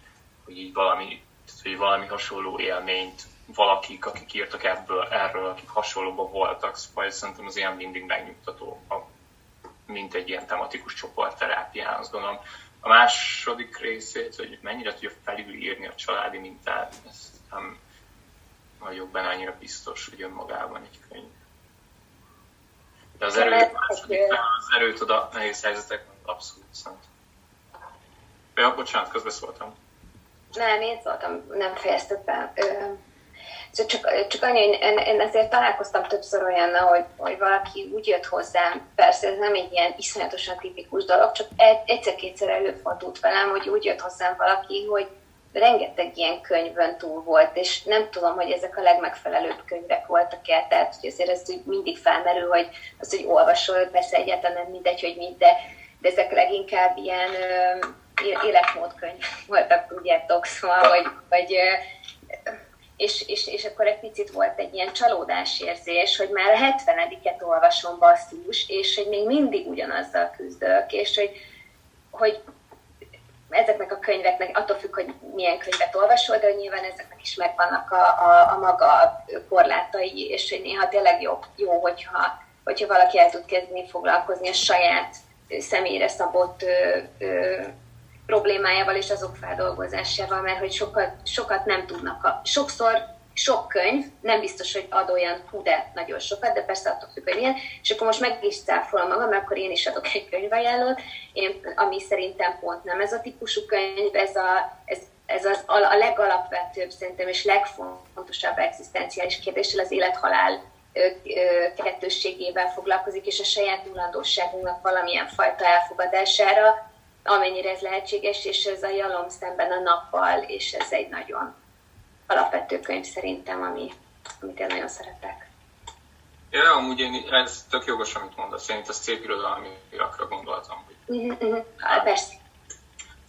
hogy így valami, hogy valami hasonló élményt valakik, akik írtak ebből, erről, akik hasonlóban voltak, szóval szerintem az ilyen mindig megnyugtató, mint egy ilyen tematikus csoportterápián, azt gondolom. A második részét, hogy mennyire tudja felülírni a családi mintát, ezt nem, vagyok benne annyira biztos, hogy önmagában egy könyv. De az erőt, az erőt oda nehéz helyzetek abszolút szent. Ja, bocsánat, közbeszóltam. Nem, én szóltam, nem fejeztem be. Csak, csak annyi, hogy én, én ezért találkoztam többször olyan, hogy, hogy valaki úgy jött hozzám, persze ez nem egy ilyen iszonyatosan tipikus dolog, csak egyszer-kétszer előfordult velem, hogy úgy jött hozzám valaki, hogy rengeteg ilyen könyvön túl volt, és nem tudom, hogy ezek a legmegfelelőbb könyvek voltak-e, tehát hogy azért ez mindig felmerül, hogy az, hogy olvasol, persze egyáltalán nem mindegy, hogy mind, de, de ezek leginkább ilyen ö, életmódkönyv voltak, tudjátok, szóval, vagy, vagy és, és, és akkor egy picit volt egy ilyen csalódásérzés, hogy már a 70-et olvasom basszus, és hogy még mindig ugyanazzal küzdök, és hogy, hogy ezeknek a könyveknek, attól függ, hogy milyen könyvet olvasol, de nyilván ezeknek is megvannak a, a, a maga korlátai, és néha tényleg jó, jó hogyha, hogyha valaki el tud kezdeni foglalkozni a saját személyre szabott ö, ö, problémájával és azok feldolgozásával, mert hogy sokat, sokat nem tudnak. A, sokszor sok könyv, nem biztos, hogy ad olyan hú, de nagyon sokat, de persze attól függ, hogy milyen, és akkor most meg is cáfolom magam, mert akkor én is adok egy könyvajánlót, én, ami szerintem pont nem ez a típusú könyv, ez, a, ez, ez az, a, legalapvetőbb szerintem és legfontosabb egzisztenciális kérdéssel az élethalál kettősségével foglalkozik, és a saját nulandóságunknak valamilyen fajta elfogadására, amennyire ez lehetséges, és ez a jalom szemben a nappal, és ez egy nagyon alapvető könyv szerintem, ami, amit én nagyon szeretek. Ja, amúgy én, ez tök jogos, amit mondasz. Én itt a szép irodalmiakra gondoltam. Hogy uh-huh, uh-huh. Persze.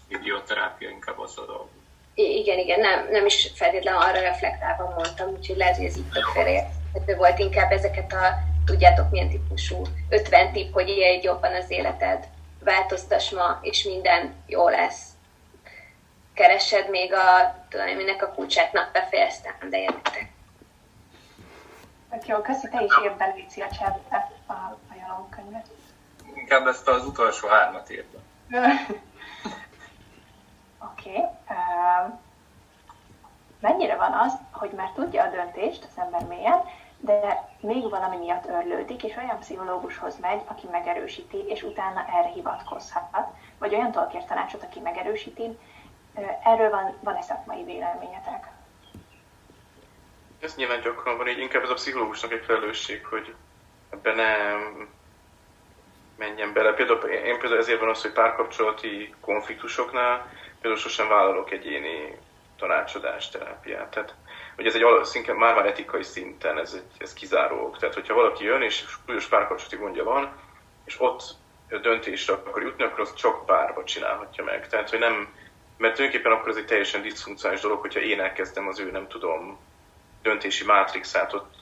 Videoterápia inkább az a dolog. Igen, igen, nem, nem is feltétlenül arra reflektálva mondtam, úgyhogy lehet, hogy ez így tök félreérthető volt inkább ezeket a, tudjátok milyen típusú 50 tipp, hogy élj jobban az életed, változtass ma, és minden jó lesz keresed még a, tudom én, minek a kulcsát, befejeztem, de értek. Tök jó, köszi, te is írd be, Léci, a csábítát a, a jalomkönyvet. Inkább ezt az utolsó hármat írd Oké. Okay. Uh, mennyire van az, hogy már tudja a döntést az ember mélyen, de még valami miatt örlődik, és olyan pszichológushoz megy, aki megerősíti, és utána erre hivatkozhat, vagy olyan tolkér tanácsot, aki megerősíti, Erről van, van egy szakmai véleményetek? Ez nyilván gyakran van, így inkább ez a pszichológusnak egy felelősség, hogy ebben nem menjen bele. Például én például ezért van az, hogy párkapcsolati konfliktusoknál például sosem vállalok egyéni tanácsadást, terápiát. Tehát, hogy ez egy szinte már már etikai szinten, ez, egy, ez kizárók. Tehát, hogyha valaki jön és súlyos párkapcsolati gondja van, és ott döntésre akar jutni, akkor azt csak párba csinálhatja meg. Tehát, hogy nem, mert tulajdonképpen akkor ez egy teljesen diszfunkcionális dolog, hogyha én elkezdem az ő, nem tudom, döntési mátrixát ott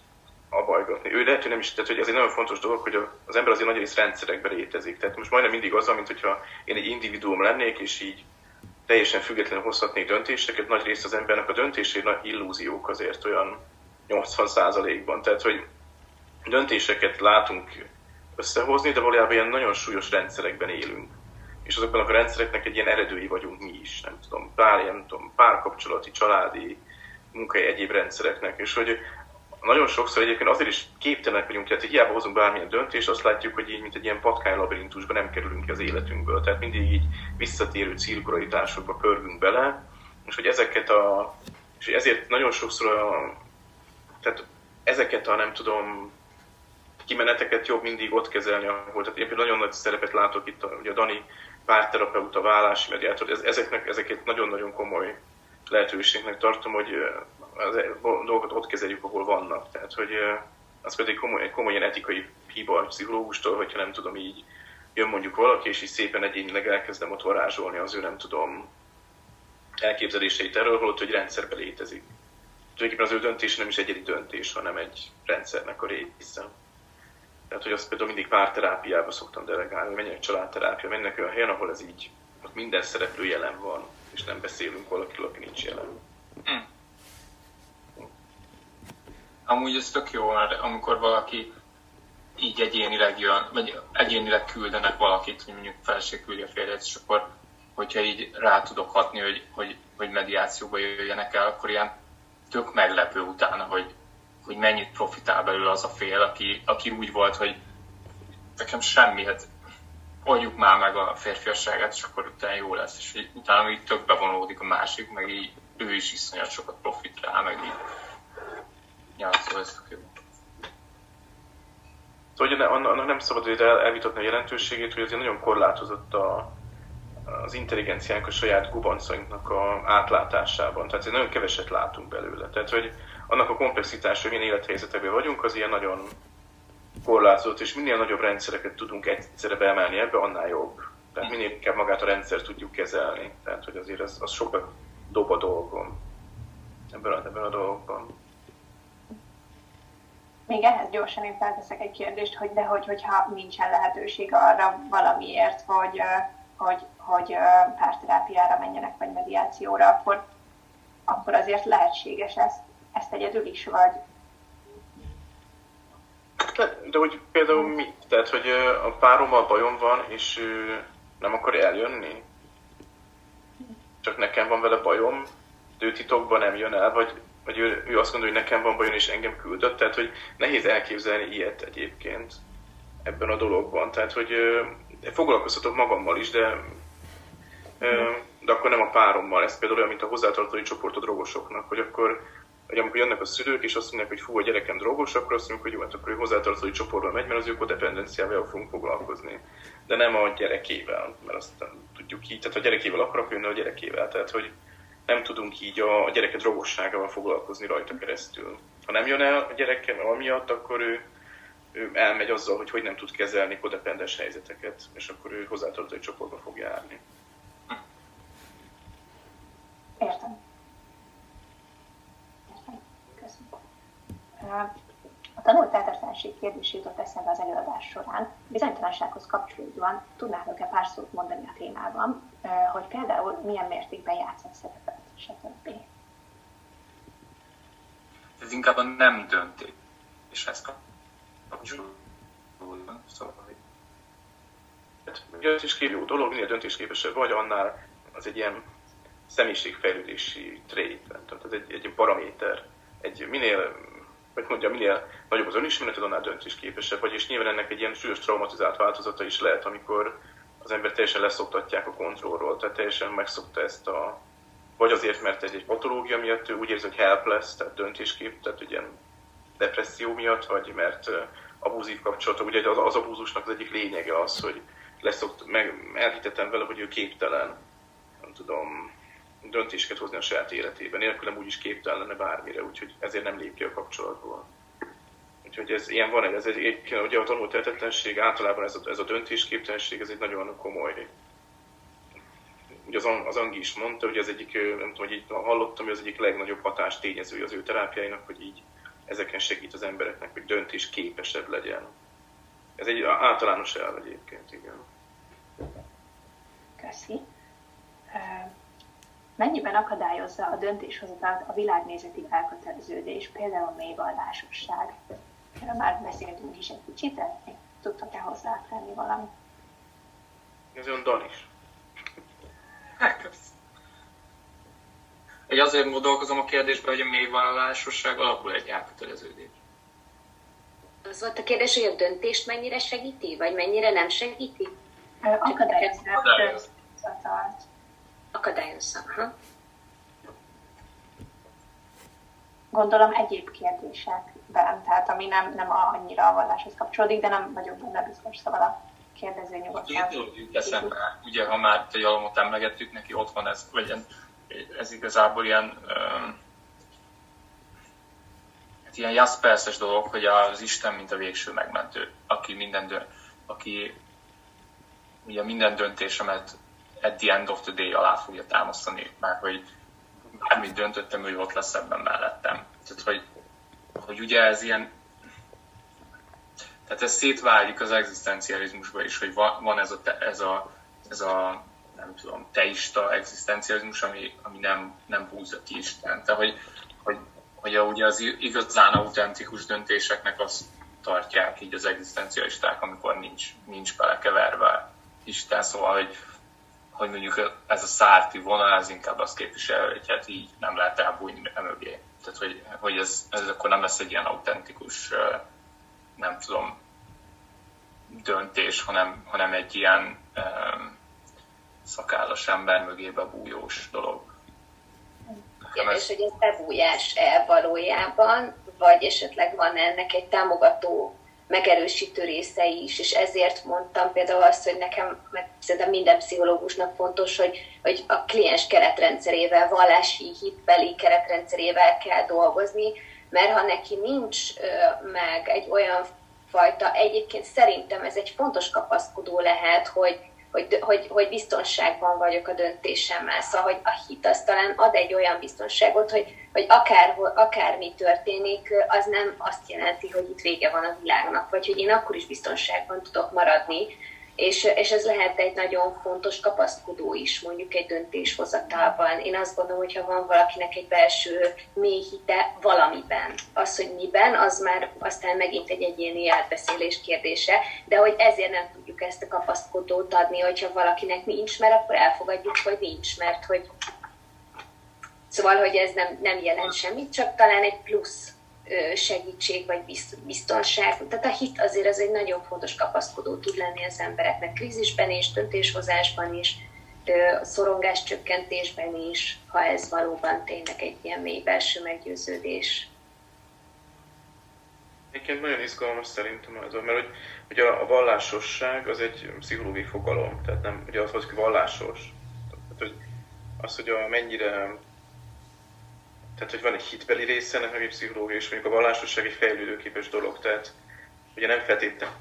abajgatni. Ő lehet, hogy nem is, tehát hogy ez egy nagyon fontos dolog, hogy az ember azért nagy rész rendszerekben létezik. Tehát most majdnem mindig az, mint hogyha én egy individuum lennék, és így teljesen függetlenül hozhatnék döntéseket, nagy rész az embernek a döntései nagy illúziók azért olyan 80%-ban. Tehát, hogy döntéseket látunk összehozni, de valójában ilyen nagyon súlyos rendszerekben élünk és azokban a rendszereknek egy ilyen eredői vagyunk mi is, nem tudom, pár, nem tudom, párkapcsolati, családi, munkai egyéb rendszereknek, és hogy nagyon sokszor egyébként azért is képtelenek vagyunk, tehát hogy hiába hozunk bármilyen döntést, azt látjuk, hogy így, mint egy ilyen patkány labirintusban nem kerülünk ki az életünkből. Tehát mindig így visszatérő cirkularitásokba pörgünk bele, és hogy ezeket a, és ezért nagyon sokszor a, tehát ezeket a nem tudom, kimeneteket jobb mindig ott kezelni, ahol, tehát én például nagyon nagy szerepet látok itt, ugye a Dani párterapeuta, vállási mediátor, ez, ezeknek, ezeket nagyon-nagyon komoly lehetőségnek tartom, hogy az e, dolgokat ott kezeljük, ahol vannak. Tehát, hogy az pedig komoly, egy ilyen etikai hiba a pszichológustól, hogyha nem tudom így, jön mondjuk valaki, és így szépen egyénileg elkezdem ott varázsolni az ő nem tudom elképzeléseit erről, holott, hogy rendszerbe létezik. Tulajdonképpen az ő döntés nem is egyedi döntés, hanem egy rendszernek a része. Tehát, hogy azt például mindig párterápiába szoktam delegálni, menjek családterápia, mennek olyan helyen, ahol ez így, ott minden szereplő jelen van, és nem beszélünk valakiről, aki nincs jelen. Hm. Amúgy ez tök jó, mert amikor valaki így egyénileg jön, vagy egyénileg küldenek valakit, hogy mondjuk feleség küldi a férjet, és akkor hogyha így rá tudok hatni, hogy, hogy, hogy mediációba jöjjenek el, akkor ilyen tök meglepő utána, hogy, hogy mennyit profitál belőle az a fél, aki, aki úgy volt, hogy nekem semmi, hát oldjuk már meg a férfiasságát, és akkor utána jó lesz, és így, utána így tök bevonódik a másik, meg így ő is iszonyat sokat profitál, meg így. Ja, szóval ez jó. Szóval annak nem szabad hogy el, elvitatni a jelentőségét, hogy azért nagyon korlátozott a, az intelligenciánk a saját gubancainknak a átlátásában. Tehát nagyon keveset látunk belőle. Tehát, hogy annak a komplexitása, hogy milyen élethelyzetekben vagyunk, az ilyen nagyon korlátozott, és minél nagyobb rendszereket tudunk egyszerre beemelni ebbe, annál jobb. Tehát minél inkább magát a rendszer tudjuk kezelni. Tehát, hogy azért az, az sokat dob a dolgom ebben a, ebben a dolgokban. Még ehhez gyorsan én felteszek egy kérdést, hogy de hogy, hogyha nincsen lehetőség arra valamiért, hogy, hogy, hogy párterápiára menjenek, vagy mediációra, akkor, akkor azért lehetséges ezt ezt egyedül is vagy? De, de hogy például mi? Tehát, hogy a párommal bajom van, és nem akar eljönni? Csak nekem van vele bajom, de ő titokban nem jön el, vagy vagy ő, ő azt gondolja, hogy nekem van bajon, és engem küldött, tehát hogy nehéz elképzelni ilyet egyébként ebben a dologban. Tehát, hogy foglalkoztatok magammal is, de, de akkor nem a párommal. Ez például olyan, mint a hozzátartozói csoport a drogosoknak, hogy akkor hogy amikor jönnek a szülők, és azt mondják, hogy fú, a gyerekem drogos, akkor azt mondjuk, hogy jó, hát akkor ő hozzátartozói csoportba megy, mert az ő kodependenciával fogunk foglalkozni. De nem a gyerekével, mert azt tudjuk így. Tehát a gyerekével akarok jönni a gyerekével. Tehát, hogy nem tudunk így a, a gyereke drogosságával foglalkozni rajta keresztül. Ha nem jön el a gyereke amiatt, akkor ő, ő elmegy azzal, hogy hogy nem tud kezelni kodependes helyzeteket, és akkor ő hozzátartozói csoportba fog járni. Értem. A tanult eltartási kérdés jutott eszembe az előadás során. Bizonytalansághoz kapcsolódóan tudnátok-e pár szót mondani a témában, hogy például milyen mértékben játszott szerepet, stb. Ez inkább a nem döntéshez kapcsolódóan. Szóval. Hát, döntéskép jó dolog, minél döntésképesebb vagy, annál az egy ilyen személyiségfejlődési trait, tehát ez egy, egy paraméter. Egy minél hogy mondja, minél nagyobb az önismereted, annál döntésképesebb vagy, és nyilván ennek egy ilyen súlyos traumatizált változata is lehet, amikor az ember teljesen leszoktatják a kontrollról, tehát teljesen megszokta ezt a, vagy azért, mert egy, egy patológia miatt ő úgy érzi, hogy helpless, tehát döntéskép, tehát egy ilyen depresszió miatt, vagy mert abúzív kapcsolata, ugye az, az abúzusnak az egyik lényege az, hogy leszokt, meg elhitetem vele, hogy ő képtelen, nem tudom, döntéseket hozni a saját életében. Nélkülem úgyis képtelen lenne bármire, úgyhogy ezért nem lép ki a kapcsolatból. Úgyhogy ez ilyen van, ez egy, ugye a tanult tehetetlenség, általában ez a, ez a döntésképtelenség, ez egy nagyon komoly ugye az, az Angi is mondta, hogy ez egyik, nem tudom, hogy így hallottam, hogy az egyik legnagyobb hatás tényezője az ő terápiáinak, hogy így ezeken segít az embereknek, hogy döntés képesebb legyen. Ez egy általános elv egyébként, igen. Köszi mennyiben akadályozza a döntéshozatalt a világnézeti elköteleződés, például a mélyvallásosság? Erről már beszéltünk is egy kicsit, de még tudtok-e hozzátenni valamit? Ez olyan Danis. Egy azért gondolkozom a kérdésben, hogy a mélyvallásosság alapul egy elköteleződés. Az volt a kérdés, hogy a döntést mennyire segíti, vagy mennyire nem segíti? Akadályozza akadályozza. Gondolom egyéb kérdésekben, tehát ami nem, nem annyira a valláshoz kapcsolódik, de nem vagyok benne biztos, szóval a kérdező nyugodtan. Két eszembe, ugye ha már a jalomot emlegettük, neki ott van ez, vagy ez igazából ilyen um, hát ilyen Jasperses dolog, hogy az Isten, mint a végső megmentő, aki minden, dö- aki ugye minden döntésemet at the end of the day alá fogja támasztani, mert hogy bármit döntöttem, ő ott lesz ebben mellettem. Tehát, hogy, hogy ugye ez ilyen, tehát ez szétválik az egzisztencializmusba is, hogy van, van ez, a, ez, a, ez a nem tudom, teista egzisztencializmus, ami, ami nem, nem húzza ki Isten. Tehát, hogy, hogy, hogy ugye az igazán autentikus döntéseknek azt tartják így az egzisztencialisták, amikor nincs, nincs belekeverve Isten. Szóval, hogy, hogy mondjuk ez a szárti vonal, ez inkább azt képvisel, hogy hát így nem lehet elbújni mögé. Tehát, hogy, hogy ez, ez akkor nem lesz egy ilyen autentikus, nem tudom, döntés, hanem, hanem egy ilyen um, szakállas ember mögébe bújós dolog. Igen, ez... és hogy ez bebújás-e valójában, vagy esetleg van ennek egy támogató megerősítő részei is, és ezért mondtam például azt, hogy nekem, meg szerintem minden pszichológusnak fontos, hogy, hogy a kliens keretrendszerével, vallási hitbeli keretrendszerével kell dolgozni, mert ha neki nincs meg egy olyan fajta, egyébként szerintem ez egy fontos kapaszkodó lehet, hogy hogy, hogy, hogy biztonságban vagyok a döntésemmel. Szóval, hogy a hit az talán ad egy olyan biztonságot, hogy, hogy akár, akármi történik, az nem azt jelenti, hogy itt vége van a világnak, vagy hogy én akkor is biztonságban tudok maradni, és, és ez lehet egy nagyon fontos kapaszkodó is mondjuk egy döntéshozatalban. Én azt gondolom, hogy ha van valakinek egy belső mély hite valamiben, az, hogy miben, az már aztán megint egy egyéni átbeszélés kérdése, de hogy ezért nem tudjuk ezt a kapaszkodót adni, hogyha valakinek nincs, mert akkor elfogadjuk, hogy nincs, mert hogy Szóval, hogy ez nem, nem jelent semmit, csak talán egy plusz segítség vagy biztonság. Tehát a hit azért az egy nagyon fontos kapaszkodó tud lenni az embereknek krízisben és döntéshozásban is, szorongás csökkentésben is, ha ez valóban tényleg egy ilyen mély belső meggyőződés. Egyébként nagyon izgalmas szerintem ez, mert hogy, hogy a, a vallásosság az egy pszichológiai fogalom, tehát nem, ugye az, hogy vallásos. Tehát, hogy az, hogy a mennyire tehát, hogy van egy hitbeli része ennek, meg pszichológia, és mondjuk a vallásosság egy fejlődőképes dolog. Tehát ugye nem feltétlenül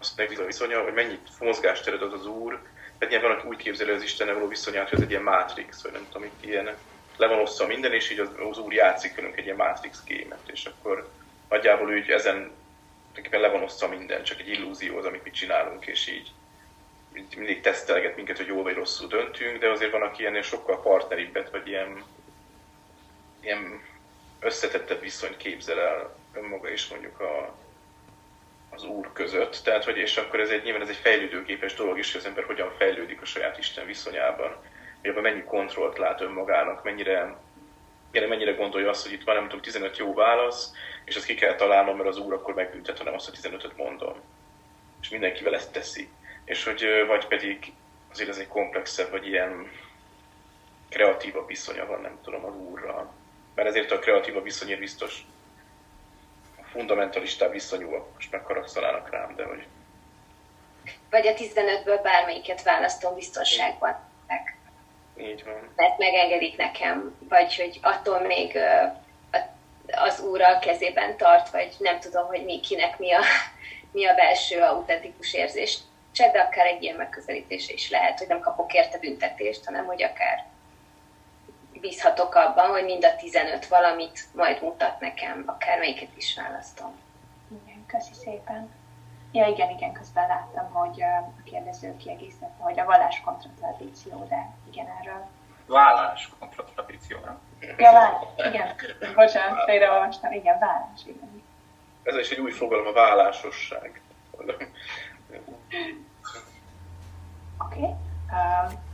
azt megvíz a viszonya, hogy mennyit mozgásteret ad az Úr, mert nyilván valaki úgy képzeli az Istennel való viszonyát, hogy ez egy ilyen mátrix, vagy nem tudom, itt ilyen le van osztva minden, és így az, az Úr játszik velünk egy ilyen mátrix gémet, és akkor nagyjából úgy ezen le van osztva minden, csak egy illúzió az, amit mi csinálunk, és így mindig tesztelget minket, hogy jól vagy rosszul döntünk, de azért van, aki ennél sokkal partneribbet, vagy ilyen ilyen összetettebb viszonyt képzel el önmaga és mondjuk a, az Úr között. Tehát, hogy és akkor ez egy, nyilván ez egy fejlődőképes dolog is, hogy az ember hogyan fejlődik a saját Isten viszonyában. Hogy abban mennyi kontrollt lát önmagának, mennyire, mennyire gondolja azt, hogy itt van, nem tudom, 15 jó válasz, és azt ki kell találnom, mert az Úr akkor megbüntet, hanem azt a 15-öt mondom. És mindenkivel ezt teszi. És hogy vagy pedig azért ez egy komplexebb, vagy ilyen kreatívabb viszonya van, nem tudom, az Úrral mert ezért a kreatíva viszonyért biztos a fundamentalistább viszonyúak most megharagszalának rám, de hogy... Vagy a 15-ből bármelyiket választom biztonságban. Így van. Mert megengedik nekem, vagy hogy attól még az úrral kezében tart, vagy nem tudom, hogy mi, kinek mi a, mi a belső autentikus érzés. De akár egy ilyen megközelítése is lehet, hogy nem kapok érte büntetést, hanem hogy akár bízhatok abban, hogy mind a 15 valamit majd mutat nekem, akármelyiket is választom. Igen, köszi szépen. Ja, igen, igen, közben láttam, hogy a kérdező kiegészítette, hogy a vallás kontra tradíció, de igen, erről. Vállás kontra tradíció, nem? Ja, vállás, igen. Bocsánat, félreolvastam. Igen, vállás, igen. Ez is egy új fogalom, a vállásosság. Oké. Okay. Um,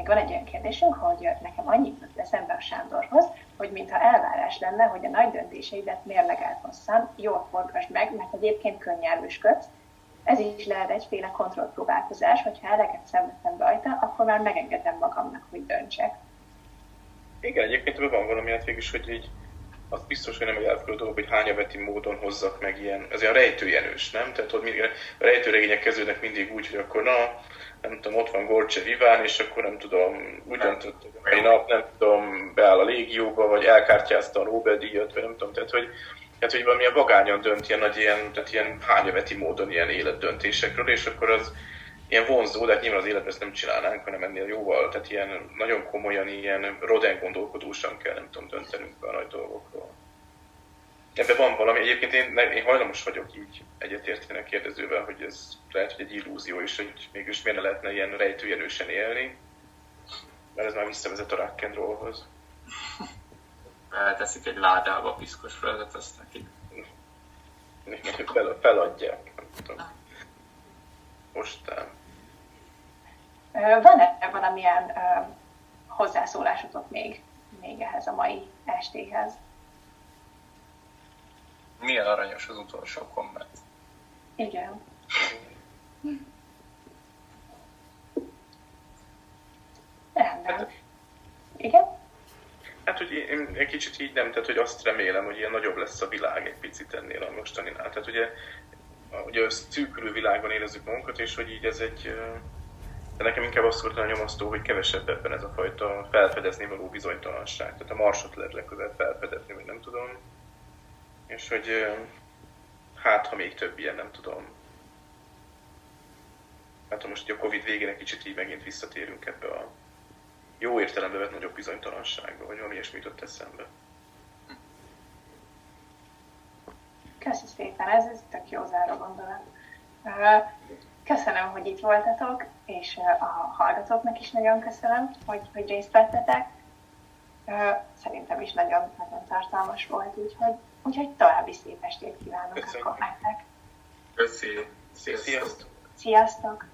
még van egy olyan kérdésünk, hogy nekem annyit jut eszembe a Sándorhoz, hogy mintha elvárás lenne, hogy a nagy döntéseidet mérlegelt hosszan, jól forgasd meg, mert egyébként könnyelműsködsz. Ez is lehet egyféle kontrollpróbálkozás, hogyha eleget szenvedtem rajta, akkor már megengedem magamnak, hogy döntsek. Igen, egyébként van valami, hát végül hogy így az biztos, hogy nem egy elfogadó dolog, hogy hányaveti módon hozzak meg ilyen, ez olyan rejtőjenős, nem? Tehát hogy a rejtőregények kezdődnek mindig úgy, hogy akkor na, nem tudom, ott van Gorcse Viván, és akkor nem tudom, hogy egy nap, nem tudom, beáll a légióba, vagy elkártyázta a Nobel-díjat, vagy nem tudom, tehát hogy, tehát, hogy valamilyen vagányan dönt ilyen nagy ilyen, tehát ilyen hányaveti módon ilyen életdöntésekről, és akkor az ilyen vonzó, de hát nyilván az életben ezt nem csinálnánk, hanem ennél jóval, tehát ilyen nagyon komolyan, ilyen roden gondolkodósan kell, nem tudom, döntenünk a nagy dolgokról. Ebben van valami, egyébként én, én hajlamos vagyok így egyetérteni a kérdezővel, hogy ez lehet, hogy egy illúzió is, hogy mégis miért ne lehetne ilyen rejtőjenősen élni, mert ez már visszavezet a rock and rollhoz. Egy ládába piszkos földet, azt neki. Fel, feladják, nem tudom. Postán. Van-e valamilyen hozzászólásotok még, még ehhez a mai estéhez? Milyen aranyos az utolsó komment. Igen. Rendben. Hát, Igen? Hát, hogy én egy kicsit így nem, tehát hogy azt remélem, hogy ilyen nagyobb lesz a világ egy picit ennél a mostaninál. Tehát ugye, ugye szűkülő világban érezzük magunkat, és hogy így ez egy, de nekem inkább azt volt a nyomasztó, hogy kevesebb ebben ez a fajta felfedezni való bizonytalanság. Tehát a marsot lehet legközelebb felfedezni, vagy nem tudom és hogy hát, ha még több ilyen, nem tudom. Hát, ha most a Covid végén egy kicsit így megint visszatérünk ebbe a jó értelembe vett nagyobb bizonytalanságba, vagy valami ilyesmi jutott eszembe. Köszönöm szépen, ez, ez tök jó záró gondolat. Köszönöm, hogy itt voltatok, és a hallgatóknak is nagyon köszönöm, hogy, hogy részt vettetek. Szerintem is nagyon, nagyon tartalmas volt, úgyhogy Úgyhogy további szép estét kívánok Köszönjük. akkor nektek. Köszi. Sziasztok. Sziasztok.